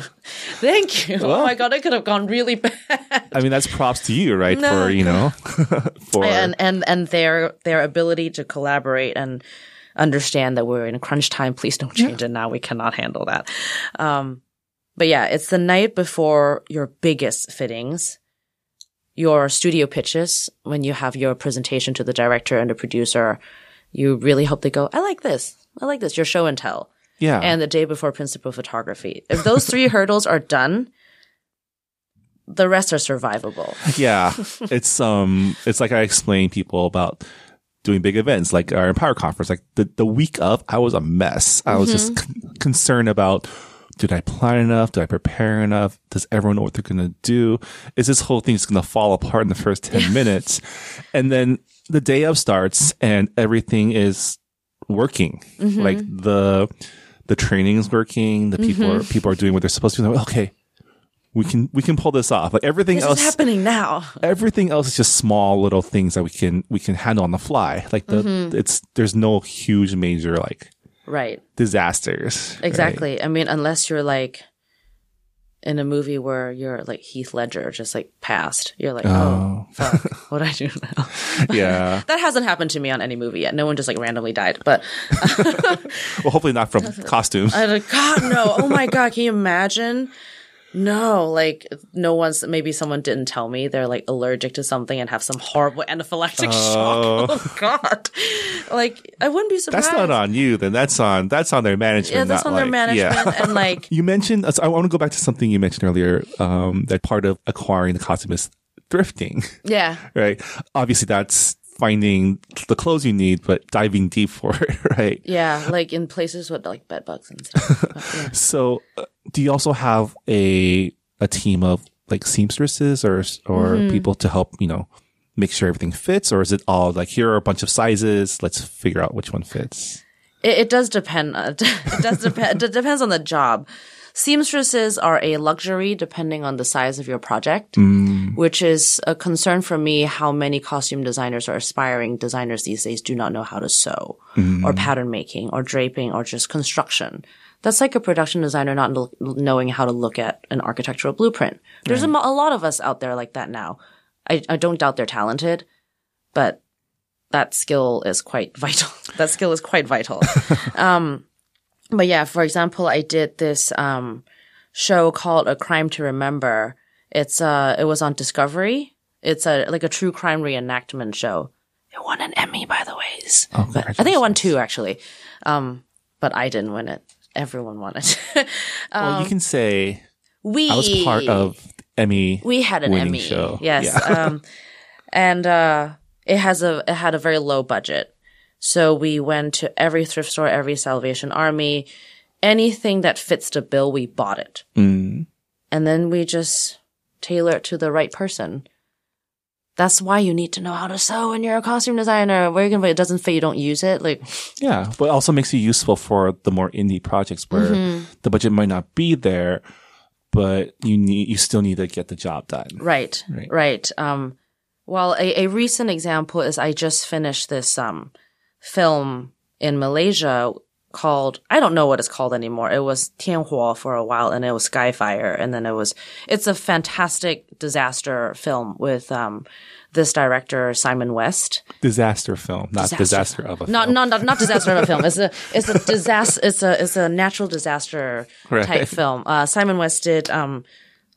Thank you. oh my God, it could have gone really bad. I mean, that's props to you, right? No. For, you know, for, And and and their their ability to collaborate and understand that we're in crunch time. Please don't change it now. We cannot handle that. Um, But yeah, it's the night before your biggest fittings, your studio pitches, when you have your presentation to the director and the producer, you really hope they go, I like this. I like this. Your show and tell. Yeah. And the day before principal photography. If those three hurdles are done, the rest are survivable. yeah. It's um it's like I explain people about doing big events like our Empower conference. Like the, the week of, I was a mess. I was just con- concerned about did I plan enough? Did I prepare enough? Does everyone know what they're going to do? Is this whole thing just going to fall apart in the first 10 minutes? And then the day of starts and everything is working. Like the, the training is working. The people are, people are doing what they're supposed to do. Okay. We can, we can pull this off. Like everything This else is happening now. everything else is just small little things that we can we can handle on the fly. Like the Mm-hmm. it's there's no huge major like Right. disasters. right? Exactly. I mean, unless you're like in a movie where you're like Heath Ledger, just like passed. You're like, oh, oh. fuck, what do I do now? Yeah. that hasn't happened to me on any movie yet. No one just like randomly died. But Well, hopefully not from costumes. I like, God, no. Oh my God. Can you imagine? No, like no one's, maybe someone didn't tell me they're like allergic to something and have some horrible anaphylactic shock. Oh God. Like I wouldn't be surprised. That's not on you. Then that's on that's on their management. Yeah, that's not on their management Yeah. and like, you mentioned. I want to go back to something you mentioned earlier. Um, that part of acquiring the costume is thrifting, yeah. right? Obviously, that's finding the clothes you need, but diving deep for it, right? Yeah. Like in places with like bed bugs and stuff. But, yeah. So, uh, do you also have a a team of like seamstresses or or Mm-hmm. people to help you know make sure everything fits, or is it all like here are a bunch of sizes, let's figure out which one fits? It, it does depend. uh, It does depend. It depends on the job. Seamstresses are a luxury depending on the size of your project, which is a concern for me. How many costume designers or aspiring designers these days do not know how to sew or pattern making or draping or just construction. That's like a production designer not lo- knowing how to look at an architectural blueprint. There's a, mo- a lot of us out there like that now. I, I don't doubt they're talented, but that skill is quite vital. that skill is quite vital. um, but yeah, for example, I did this um, show called A Crime to Remember. It's uh, it was on Discovery. It's a like a true crime reenactment show. It won an Emmy, by the ways. Oh, I think it won two actually. Um, but I didn't win it. Everyone won it. well, you can say we I was part of Emmy. we had an Emmy. show. Yes. Yeah. um, and uh, it has a it had a very low budget. So we went to every thrift store, every Salvation Army, anything that fits the bill, we bought it. Mm. And then we just tailor it to the right person. That's why you need to know how to sew when you're a costume designer. Where you can, it doesn't fit, you don't use it. Like, Yeah, but it also makes you useful for the more indie projects where Mm-hmm. the budget might not be there, but you need you still need to get the job done. Right. Right. Right. Um, well, a, a recent example is I just finished this um, film in Malaysia called I don't know what it's called anymore. It was Tianhuo for a while, and it was Skyfire, and then it was it's a fantastic disaster film with um, this director Simon West. Disaster film, not disaster, of a film. not not, not disaster of a film. It's a it's a disaster. It's a it's a natural disaster Right. type film. Uh, Simon West did um,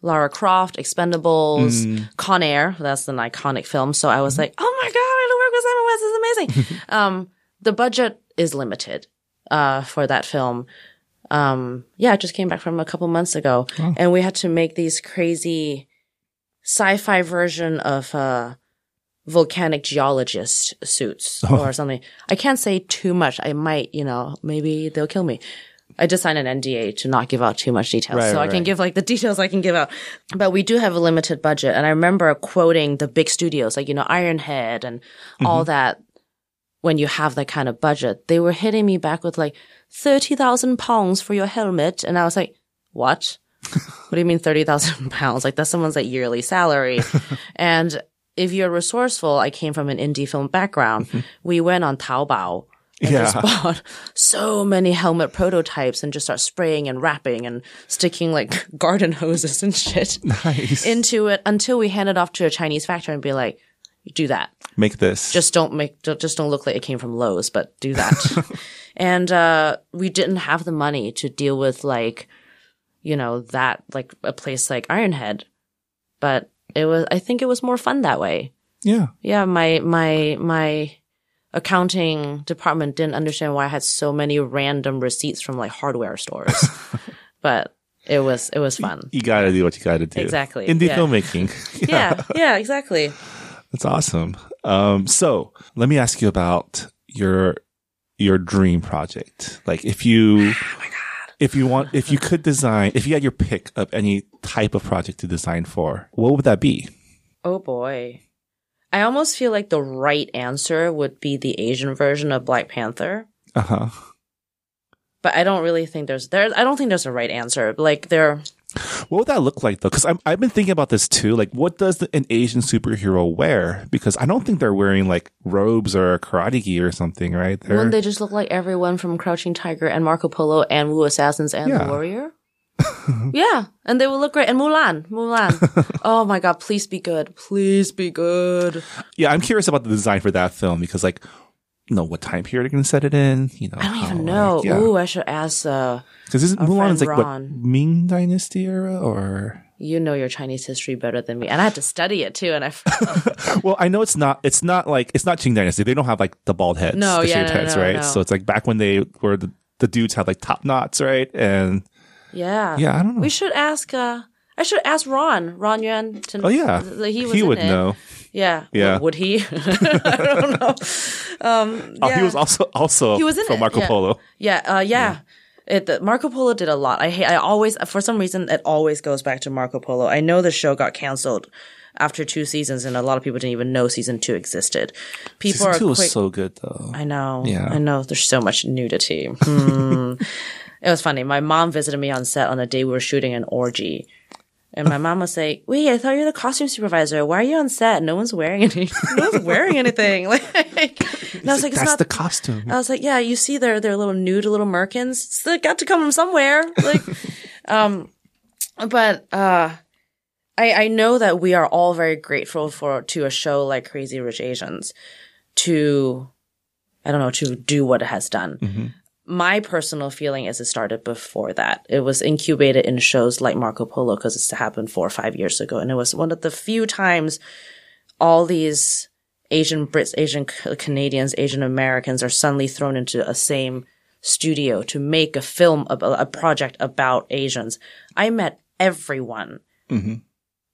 Lara Croft, Expendables, Mm. Con Air. That's an iconic film. So I was like, oh my god, I work with Simon West. This is amazing. um, the budget is limited uh, for that film. Um, yeah, I just came back from a couple months ago, and we had to make these crazy sci-fi version of uh, volcanic geologist suits or something. I can't say too much. I might, you know, maybe they'll kill me. I just signed an NDA to not give out too much details. Right, so I can right. give like the details I can give out. But we do have a limited budget. And I remember quoting the big studios, like, you know, Ironhead and all Mm-hmm. that. When you have that kind of budget, they were hitting me back with like 30,000 pounds for your helmet. And I was like, what? what do you mean 30,000 pounds? Like that's someone's like yearly salary. and if you're resourceful, I came from an indie film background. Mm-hmm. we went on Taobao and Yeah. just bought so many helmet prototypes and just start spraying and wrapping and sticking like garden hoses and shit Nice. into it until we hand it off to a Chinese factory and be like, do that. Make this. Just don't make, don't- just don't look like it came from Lowe's, but do that. and, uh, we didn't have the money to deal with like, you know, that like a place like Ironhead. But it was, I think it was more fun that way. Yeah. Yeah, my my my accounting department didn't understand why I had so many random receipts from like hardware stores. but it was it was fun. You gotta do what you gotta do. Exactly, Indie yeah. filmmaking. Yeah, yeah, exactly. That's awesome. Um, so let me ask you about your your dream project. Like if you if you want if you could design if you had your pick of any type of project to design for, what would that be? Oh boy. I almost feel like the right answer would be the Asian version of Black Panther. Uh-huh. But I don't really think there's there I don't think there's a right answer. Like there What would that look like though? Because I've been thinking about this too. Like, what does an Asian superhero wear? Because I don't think they're wearing like robes or karate gi or something, right? They're, wouldn't they just look like everyone from Crouching Tiger and Marco Polo and Wu Assassins and Yeah. the Warrior? yeah, and they will look great. And Mulan, Mulan. oh my god, please be good. Please be good. yeah, I'm curious about the design for that film because, like, know, what time period they're going to set it in? You know, I don't how, even know. like, yeah. Ooh, I should ask uh Because this Our Mulan is like what Ming Dynasty era, or you know your Chinese history better than me. And I had to study it too, and I well, I know it's not. It's not like it's not Qing Dynasty. They don't have like the bald heads, No, the yeah, shaved no, heads, no, right? no. So it's like back when they were the, the dudes had like top knots, right? And Yeah. Yeah, I don't know. We should ask uh I should ask Ron, Ron Yuan to oh yeah, he in would it. know. Yeah. Yeah. Would he? I don't know. Um Oh, yeah. he was also also He was in from it, Marco yeah. Polo. Yeah, uh yeah. It, the, Marco Polo did a lot. I hate, I always, for some reason, it always goes back to Marco Polo. I know the show got canceled after two seasons and a lot of people didn't even know season two existed. People Season are two was so good though. I know. Yeah. I know. There's so much nudity. Hmm. it was funny. My mom visited me on set on the day we were shooting an orgy. And my mom was like, wait, I thought you were the costume supervisor. Why are you on set? No one's wearing any, no one's wearing anything. Like, and I was like, it's That's not the costume. I was like, yeah, you see their their little nude little merkins. So they got to come from somewhere. Like, um, but uh, I I know that we are all very grateful for to a show like Crazy Rich Asians to I don't know to do what it has done. My personal feeling is it started before that. It was incubated in shows like Marco Polo because it's happened four or five years ago, and it was one of the few times all these Asian Brits, Asian Canadians, Asian Americans are suddenly thrown into a same studio to make a film a project about Asians. I met everyone mm-hmm.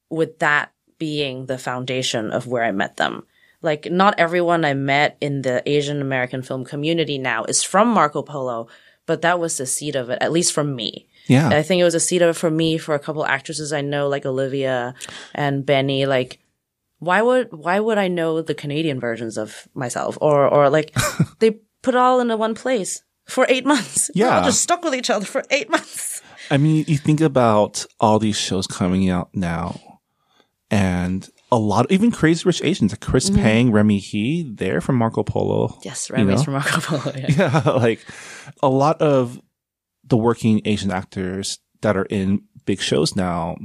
with that being the foundation of where I met them. Like not everyone I met in the Asian American film community now is from Marco Polo, but that was the seed of it, at least from me. Yeah. I think it was a seed of it for me for a couple actresses I know, like Olivia and Benny. Like, why would why would I know the Canadian versions of myself, or or like they put it all into one place for eight months? We're Yeah. just stuck with each other for eight months. I mean, you think about all these shows coming out now, and a lot, even Crazy Rich Asians, like Chris Pang, Remy Hii, they're from Marco Polo. Mm-hmm. Yes, you Remy's know? from Marco Polo. Yeah. Yeah, like a lot of the working Asian actors that are in big shows now,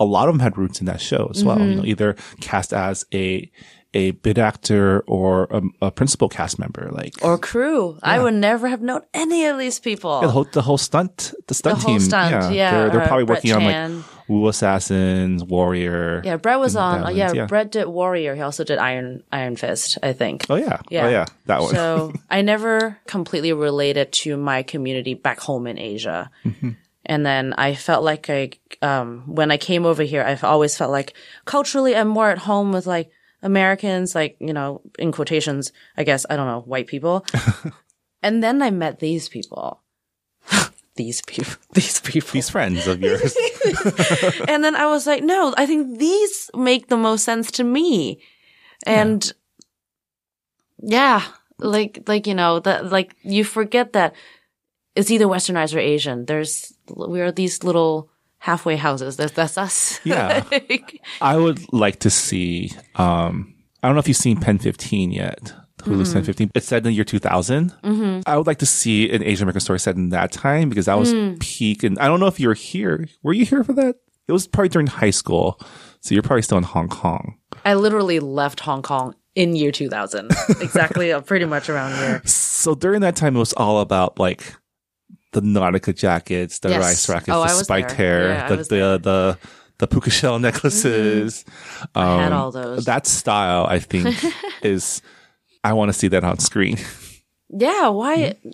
a lot of them had roots in that show as well. Mm-hmm. You know, either cast as a a bit actor or a, a principal cast member, like Or crew. I would never have known any of these people. Yeah, the whole the whole stunt the stunt The whole team. stunt, yeah, yeah, they're, they're probably Brett working on like Wu Assassins, Warrior. yeah, Brett was on. Uh, yeah, yeah. Brett did Warrior. He also did Iron Iron Fist. I think. Oh yeah, Yeah. oh yeah, that one. So I never completely related to my community back home in Asia. Mm-hmm. And then I felt like I, um, when I came over here, I've always felt like culturally I'm more at home with like Americans, like, you know, in quotations, I guess, I don't know, white people. and then I met these people. these people, these people. These friends of yours. and then I was like, no, I think these make the most sense to me. And yeah, like, like, you know, that, like, you forget that it's either westernized or Asian. There's, we are these little halfway houses. That's, that's us. Yeah. I would like to see. Um, I don't know if you've seen Pen 15 yet. Hulu's Mm-hmm. Pen 15. It's set in the year 2000. I would like to see an Asian American story set in that time because that was Mm. peak. And I don't know if you were here. Were you here for that? It was probably during high school. So you're probably still in Hong Kong. I literally left Hong Kong in year 2000. exactly. uh, pretty much around here. So during that time, it was all about like the Nautica jackets, the Yes. rice rackets, Oh, the spiked there. hair, Yeah, the, the. Mm-hmm. the, the puka shell necklaces. I had Um, all those. That style, I think, is, I want to see that on screen. yeah. Why? Mm-hmm.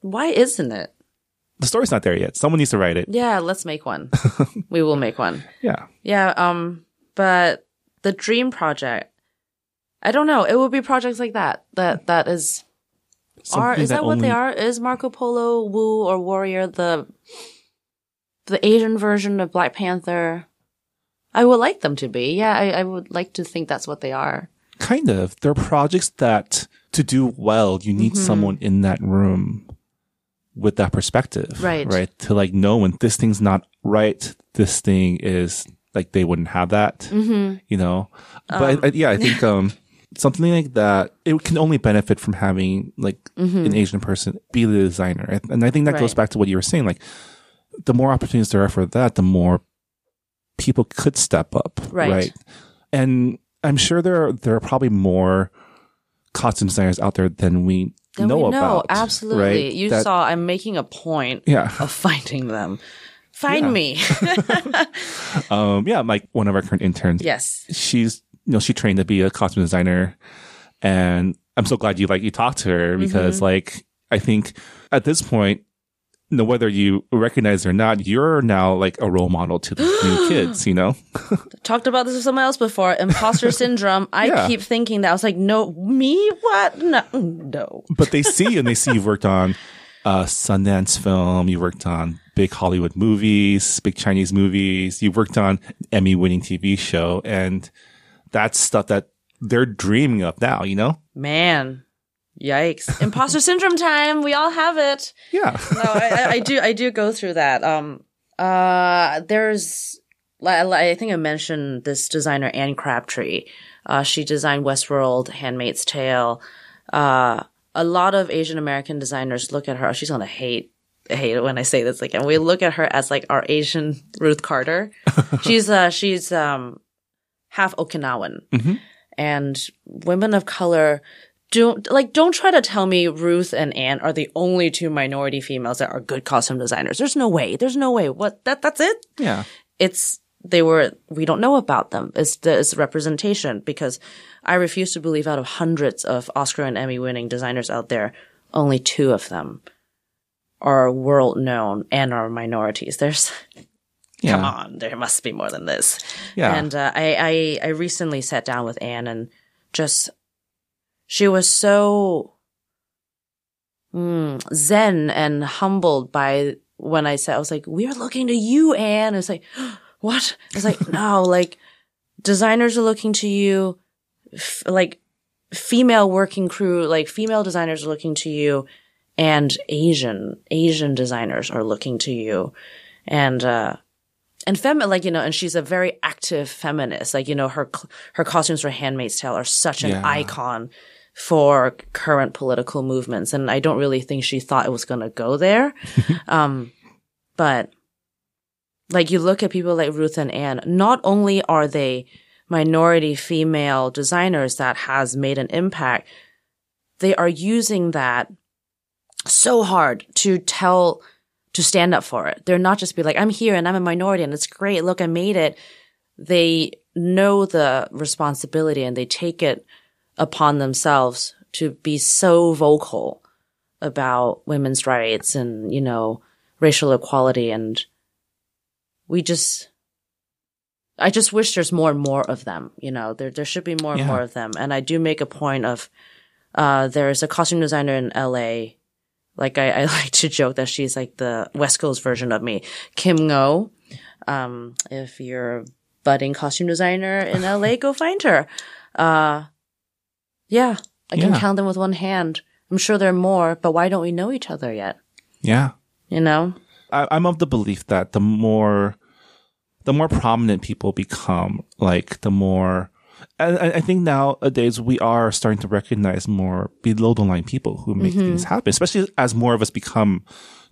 Why isn't it? The story's not there yet. Someone needs to write it. Yeah, let's make one. we will make one. Yeah. Yeah, um, but the dream project, I don't know. It would be projects like that. That that is are is that, what they are? Is Marco Polo, Wu, or Warrior the the Asian version of Black Panther? I would like them to be. Yeah, I, I would like to think that's what they are. Kind of. They're projects that to do well, you need Mm-hmm. someone in that room with that perspective. Right. Right. To like know when this thing's not right, this thing is like they wouldn't have that. Mm-hmm. You know? But I, I- yeah, I think, um, something like that, it can only benefit from having like an Asian person be the designer. And- I think that goes Mm-hmm. Back to what you were saying. Like the more opportunities there are for that, the more people could step up. Right. And I'm sure there are, there are probably more costume designers out there than we Then know we know about. absolutely. right? You That- saw. I'm making a point Yeah. of finding them. Find Yeah. me. Um, yeah. Like one of our current interns. yes. She's, you know, she trained to be a costume designer and I'm so glad you like, you talked to her because Mm-hmm. like, I think at this point, you know, whether you recognize it or not, you're now like a role model to the new kids, you know? talked about this with someone else before. Imposter syndrome. I Yeah. keep thinking that. I was like, no, me? What? No, no. but they see you and they see you've worked on uh, Sundance film, you worked on big Hollywood movies, big Chinese movies, you worked on Emmy winning TV show, and that's stuff that they're dreaming of now, you know? Man, yikes! Imposter syndrome time. We all have it. Yeah. No, I, I, do. I do go through that. Um, uh, there's. I think I mentioned this designer Ane Crabtree. Uh, she designed Westworld, Handmaid's Tale. Uh, a lot of Asian American designers look at her. She's gonna hate hate it when I say this again. We look at her as like our Asian Ruth Carter. she's uh she's um half Okinawan, mm-hmm. and women of color don't like don't try to tell me Ruth and Ane are the only two minority females that are good costume designers. There's no way. There's no way. What that that's it? Yeah. It's they were we don't know about them. It's the it's representation because I refuse to believe out of hundreds of Oscar and Emmy winning designers out there, only two of them are world known and are minorities. There's Yeah. come on, there must be more than this. Yeah. And uh, I, I I recently sat down with Ane and just she was so mm, zen and humbled by when I said I was like, "We're looking to you, Ane." It's like, what? It's like, no, like designers are looking to you, f- like female working crew, like female designers are looking to you, and Asian Asian designers are looking to you, and uh and fem like you know and she's a very active feminist. Like you know her her costumes for handmaid's tale are such an Yeah. icon for current political movements. And i don't really think she thought it was going to go there. Um but like you look at people like ruth and ane not only are they minority female designers that has made an impact they are using that so hard to tell to stand up for it. They're not just be like, I'm here and I'm a minority and it's great. Look, I made it. They know the responsibility and they take it upon themselves to be so vocal about women's rights and, you know, racial equality. And we just, I just wish there's more and more of them. You know, there, there should be more and Yeah. more of them. And I do make a point of, uh, there's a costume designer in LA like I, I like to joke that she's like the West Coast version of me, Kim Ngo. Um, if you're a budding costume designer in LA, go find her. Uh, yeah, I can Yeah. count them with one hand. I'm sure there are more, but why don't we know each other yet? Yeah. You know? I, I'm of the belief that the more, the more prominent people become, like the more, and I think nowadays we are starting to recognize more below the line people who make things happen, especially as more of us become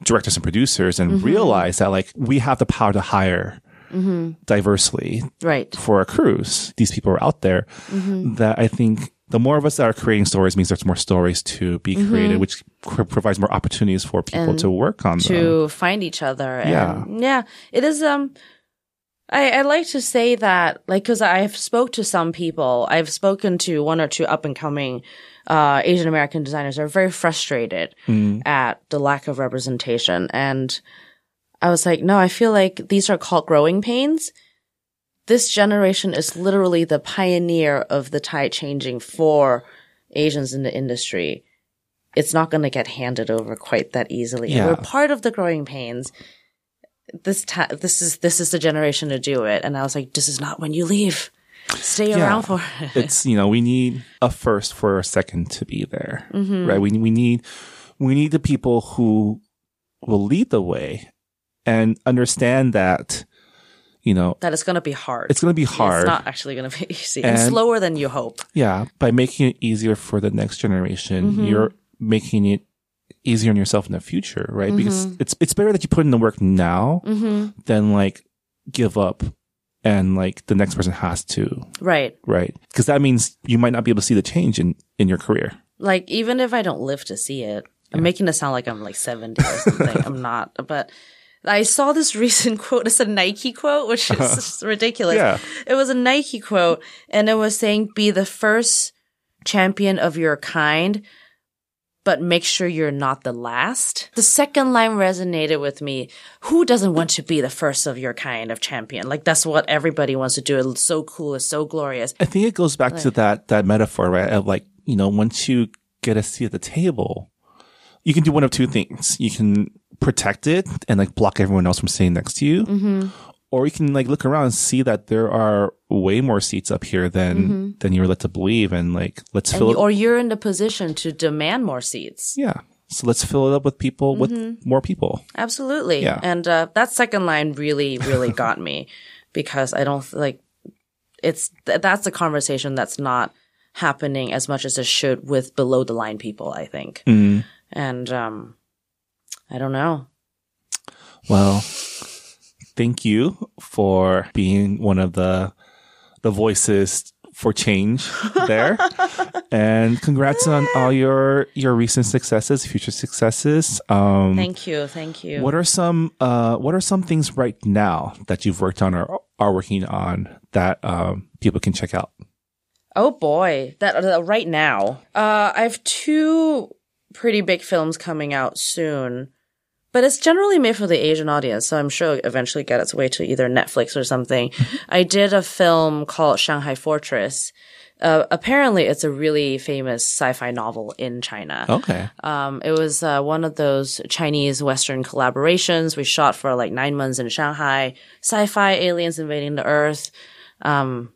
directors and producers and realize that like we have the power to hire diversely Right. for our crews. These people are out there that I think the more of us that are creating stories means there's more stories to be created, which cr- provides more opportunities for people Mm-hmm. And to work on them. to find each other. Yeah. Yeah, it is, um, I, I like to say that, like, cause I've spoke to some people, I've spoken to one or two up and coming, uh, Asian American designers are very frustrated at the lack of representation. And I was like, no, I feel like these are called growing pains. This generation is literally the pioneer of the tide changing for Asians in the industry. It's not going to get handed over quite that easily. Yeah. we're part of the growing pains. This time, this is, this is the generation to do it. And I was like, this is not when you leave. Stay Yeah. around for it. it's you know we need a first for a second to be there, Mm-hmm. right? We we need we need the people who will lead the way and understand that you know that it's going to be hard. it's going to be hard. It's not actually going to be easy and, And- slower than you hope. Yeah, by making it easier for the next generation, Mm-hmm. you're making it easier on yourself in the future, right? Because Mm-hmm. it's it's better that you put in the work now than like give up and like the next person has to, Right. right? Because that means you might not be able to see the change in in your career. Like, even if I don't live to see it, I'm making it sound like I'm like 70 or something. I'm not, but I saw this recent quote. It's a Nike quote, which is just ridiculous. Yeah. It was a Nike quote and it was saying, be the first champion of your kind, but make sure you're not the last. The second line resonated with me. Who doesn't want to be the first of your kind of champion? Like that's what everybody wants to do. It's so cool. It's so glorious. I think it goes back to that that metaphor, right? Of like, you know, once you get a seat at the table, you can do one of two things. You can protect it and like block everyone else from sitting next to you. Mm-hmm. Or you can like look around and see that there are way more seats up here than than you're led to believe, and like let's Mm-hmm. And fill you, it. or you're in the position to demand more seats. yeah, so let's fill it up with people with more people. Absolutely. Yeah. And uh, that second line really, really got me because I don't like it's th- that's a conversation that's not happening as much as it should with below the line people. I think. Mm. And um, I don't know. Well, thank you for being one of the the voices for change there. and congrats on all your your recent successes, future successes. Um Thank you. Thank you. what are some uh what are some things right now that you've worked on or are working on that um people can check out? Oh boy, that uh, right now. Uh, I have two pretty big films coming out soon, but it's generally made for the Asian audience, so I'm sure it'll eventually get its way to either Netflix or something. I did a film called Shanghai Fortress. Uh, apparently, it's a really famous sci-fi novel in China. Okay. Um, it was uh, one of those Chinese Western collaborations. We shot for like nine months in Shanghai. Sci-fi aliens invading the Earth. Um,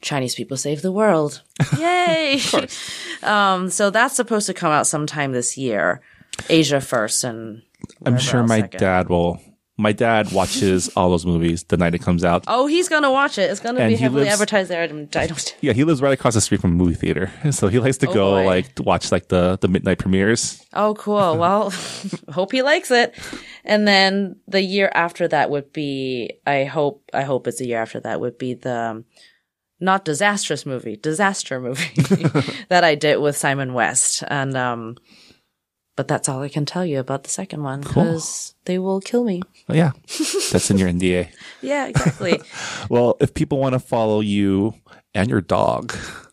Chinese people save the world. Yay! um, so that's supposed to come out sometime this year. Asia first, and I'm sure my dad will my dad watches all those movies the night it comes out. Oh, he's gonna watch it. It's gonna And be he heavily lives- advertised there. I don't. I don't Yeah, he lives right across the street from a movie theater. So he likes to Oh, go boy. like to watch like the the midnight premieres. Oh, cool. Well, hope he likes it. And then the year after that would be, I hope, I hope it's a year after that would be the um, not disastrous movie, disaster movie that I did with Simon West. And, um, but that's all I can tell you about the second one because they will kill me. Oh, yeah, that's in your NDA. Yeah, exactly. Well, if people want to follow you and your dog,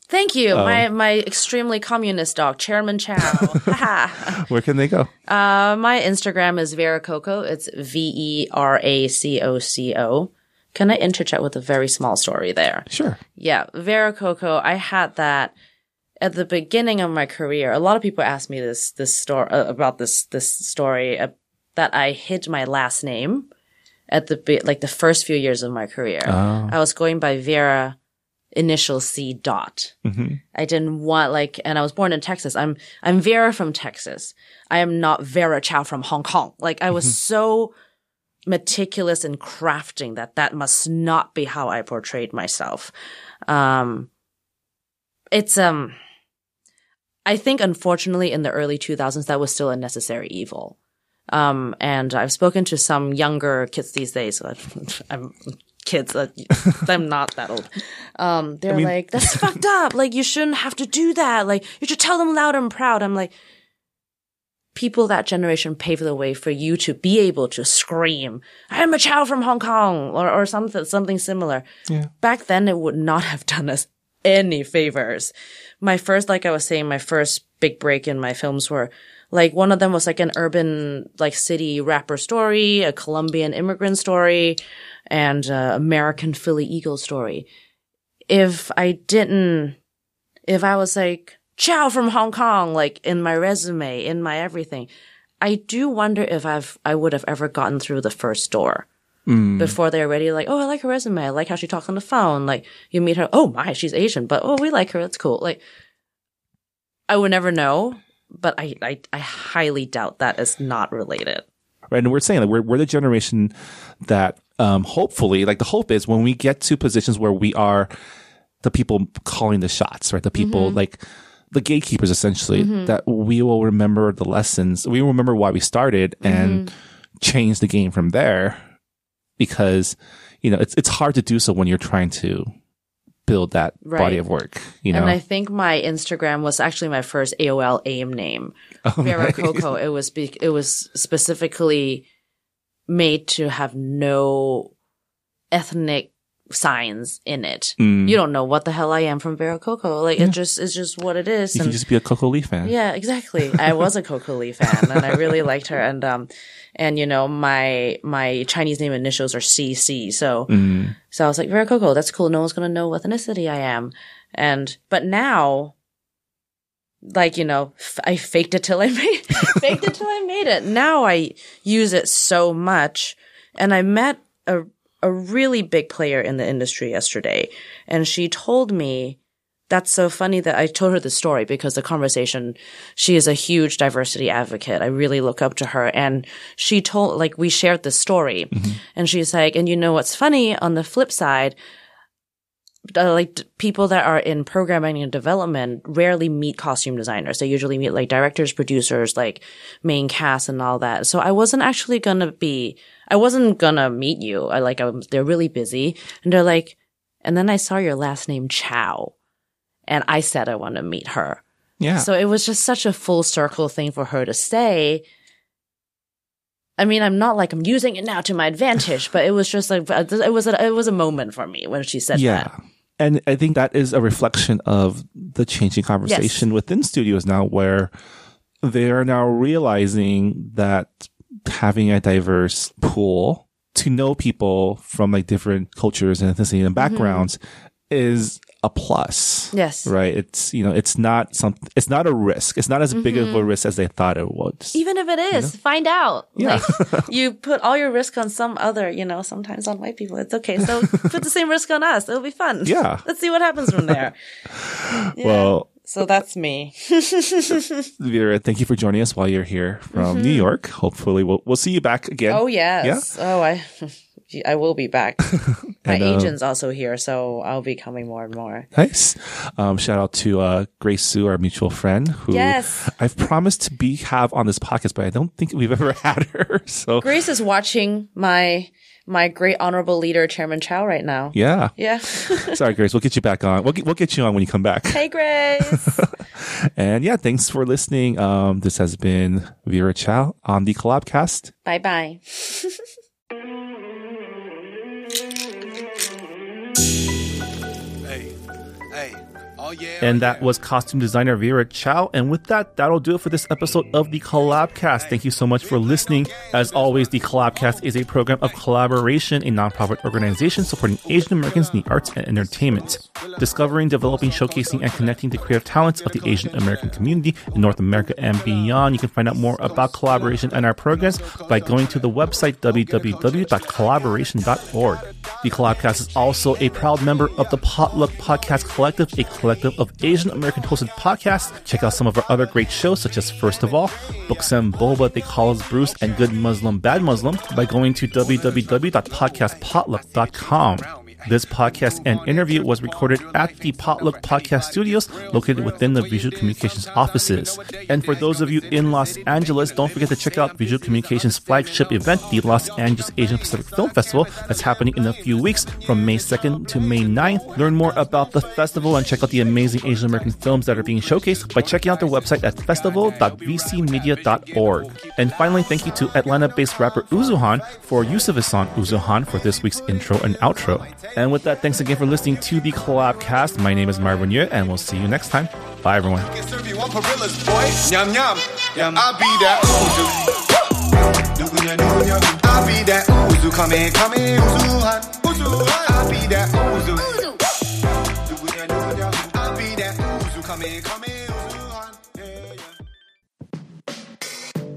Thank you. my, my extremely communist dog, Chairman Chow. Where can they go? Uh, my Instagram is Vera Coco. It's V E R A C O C O. Can I interject with a very small story there? Sure. Yeah, Vera Coco. I had that at the beginning of my career. A lot of people ask me this this story uh, about this this story uh, that I hid my last name at the like the first few years of my career. I was going by Vera initial C dot. I didn't want like, and I was born in Texas. I'm, I'm Vera from Texas. I am not Vera Chow from Hong Kong. Like I was so meticulous in crafting that that must not be how I portrayed myself. Um, it's, um, I think unfortunately in the early 2000s, that was still a necessary evil. Um, and I've spoken to some younger kids these days. I'm kids. Uh, I'm not that old. Um, they're like, that's fucked up. Like, you shouldn't have to do that. Like, you should tell them loud and proud. I'm like, people that generation paved the way for you to be able to scream, I am a child from Hong Kong or, or something, something similar. Yeah. Back then, it would not have done us any favors. My first, like I was saying, my first big break in my films were like one of them was like an urban, like city rapper story, a Colombian immigrant story, and uh, American Philly Eagle story. If I didn't, if I was like, Chow from Hong Kong, like in my resume, in my everything, I do wonder if I've, I would have ever gotten through the first door Mm. before they're ready. like, oh, I like her resume. I like how she talks on the phone. Like you meet her. Oh my, she's Asian, but oh, we like her. That's cool. Like I would never know, but I, I, I highly doubt that is not related. right? And we're saying that we're, we're the generation that, um, hopefully, like the hope is when we get to positions where we are the people calling the shots, right? The people mm-hmm. like the gatekeepers essentially mm-hmm. that we will remember the lessons. We remember why we started and mm-hmm. change the game from there because, you know, it's, it's hard to do so when you're trying to build that body of work, you know? And I think my Instagram was actually my first AOL AIM name, oh, Vera Coco. It was be- it was specifically made to have no ethnic signs in it. Mm. You don't know what the hell I am from Vera Coco. Like it just it's just what it is. you can just be a Coco Lee fan. Yeah, exactly. I was a Coco Lee fan and I really liked her. And, um, and you know, my, my Chinese name initials are CC. So, Mm. so I was like, Vera Coco, that's cool. No one's going to know what ethnicity I am. And, but now, like, you know, f- I faked it till I made, faked it till I made it. Now I use it so much. And I met a, a really big player in the industry yesterday and she told me, that's so funny that I told her the story because the conversation, she is a huge diversity advocate. I really look up to her. And she told, like, we shared the story. Mm-hmm. And she's like, and you know what's funny on the flip side? Uh, like d- people that are in programming and development rarely meet costume designers. They usually meet like directors, producers, like main cast and all that. So I wasn't actually gonna be, I wasn't gonna meet you. I like, I was, they're really busy and they're like, and then I saw your last name Chow and I said I want to meet her. Yeah. So it was just such a full circle thing for her to say. I mean, I'm not like I'm using it now to my advantage, but it was just like uh, it was a, it was a moment for me when she said yeah. that. And I think that is a reflection of the changing conversation within studios now where they are now realizing that having a diverse pool to know people from like different cultures and ethnicity and mm-hmm. backgrounds is a plus. Yes. Right. It's, you know, it's not something, it's not a risk. It's not as big of a risk as they thought it was. Even if it is, find out. Yeah. Like you put all your risk on some other, you know, sometimes on white people. It's okay. So put the same risk on us. It'll be fun. Yeah. Let's see what happens from there. Yeah. Well, so that's me. Vera, thank you for joining us while you're here from New York. Hopefully we'll, we'll see you back again. Mm-hmm. Oh yes. Oh, I, I will be back. My And, uh, agent's also here, so I'll be coming more and more. Nice. Um, shout out to uh, Grace Sue, our mutual friend, who Yes. I've promised to be have on this podcast, but I don't think we've ever had her. So Grace is watching my my great honorable leader, Chairman Chow, right now. yeah. Yeah. Sorry, Grace. We'll get you back on. We'll get, we'll get you on when you come back. hey, Grace. And yeah, thanks for listening. Um, this has been Vera Chow on the Kollabcast. bye bye. Hey, hey, oh yeah. And oh, that yeah. was costume designer Vera Chow. And with that, that'll do it for this episode of the Kollabcast. Thank you so much for listening. As always, the Kollabcast is a program of Kollaboration, a nonprofit organization supporting Asian Americans in the arts and entertainment. Discovering, developing, showcasing, and connecting the creative talents of the Asian American community in North America and beyond. You can find out more about Kollaboration and our programs by going to the website www.kollaboration.org. The Kollabcast is also a proud member of the Potluck Podcast Collective, a collective of Asian American hosted podcasts. Check out some of our other great shows, such as First of All, Books and Boba, They Call Us Bruce, and Good Muslim, Bad Muslim by going to www.podcastpotluck.com. This podcast and interview was recorded at the Potluck Podcast Studios located within the Visual Communications offices. And for those of you in Los Angeles, don't forget to check out Visual Communications flagship event, the Los Angeles Asian Pacific Film Festival, that's happening in a few weeks from May 2nd to May 9th. Learn more about the festival and check out the amazing Asian American films that are being showcased by checking out their website at festival.vcmedia.org. And finally, thank you to Atlanta-based rapper Uzuhan for use of his song Uzuhan for this week's intro and outro. And with that, thanks again for listening to the Kollabcast. My name is Marvin Yueh, and we'll see you next time. Bye, everyone. Can serve you one perillas, boy. Yum yum. Yum. I be that Uzu. I be that Uzu. Come in, come in, Uzu. han. Uzu. be that Uzu. I be that Uzu. Come in, come in,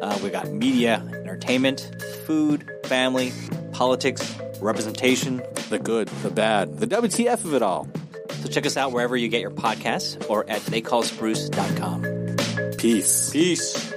Uh, we got media, entertainment, food, family, politics, representation. The good, the bad, the WTF of it all. So check us out wherever you get your podcasts or at theycallsbruce.com. Peace. Peace.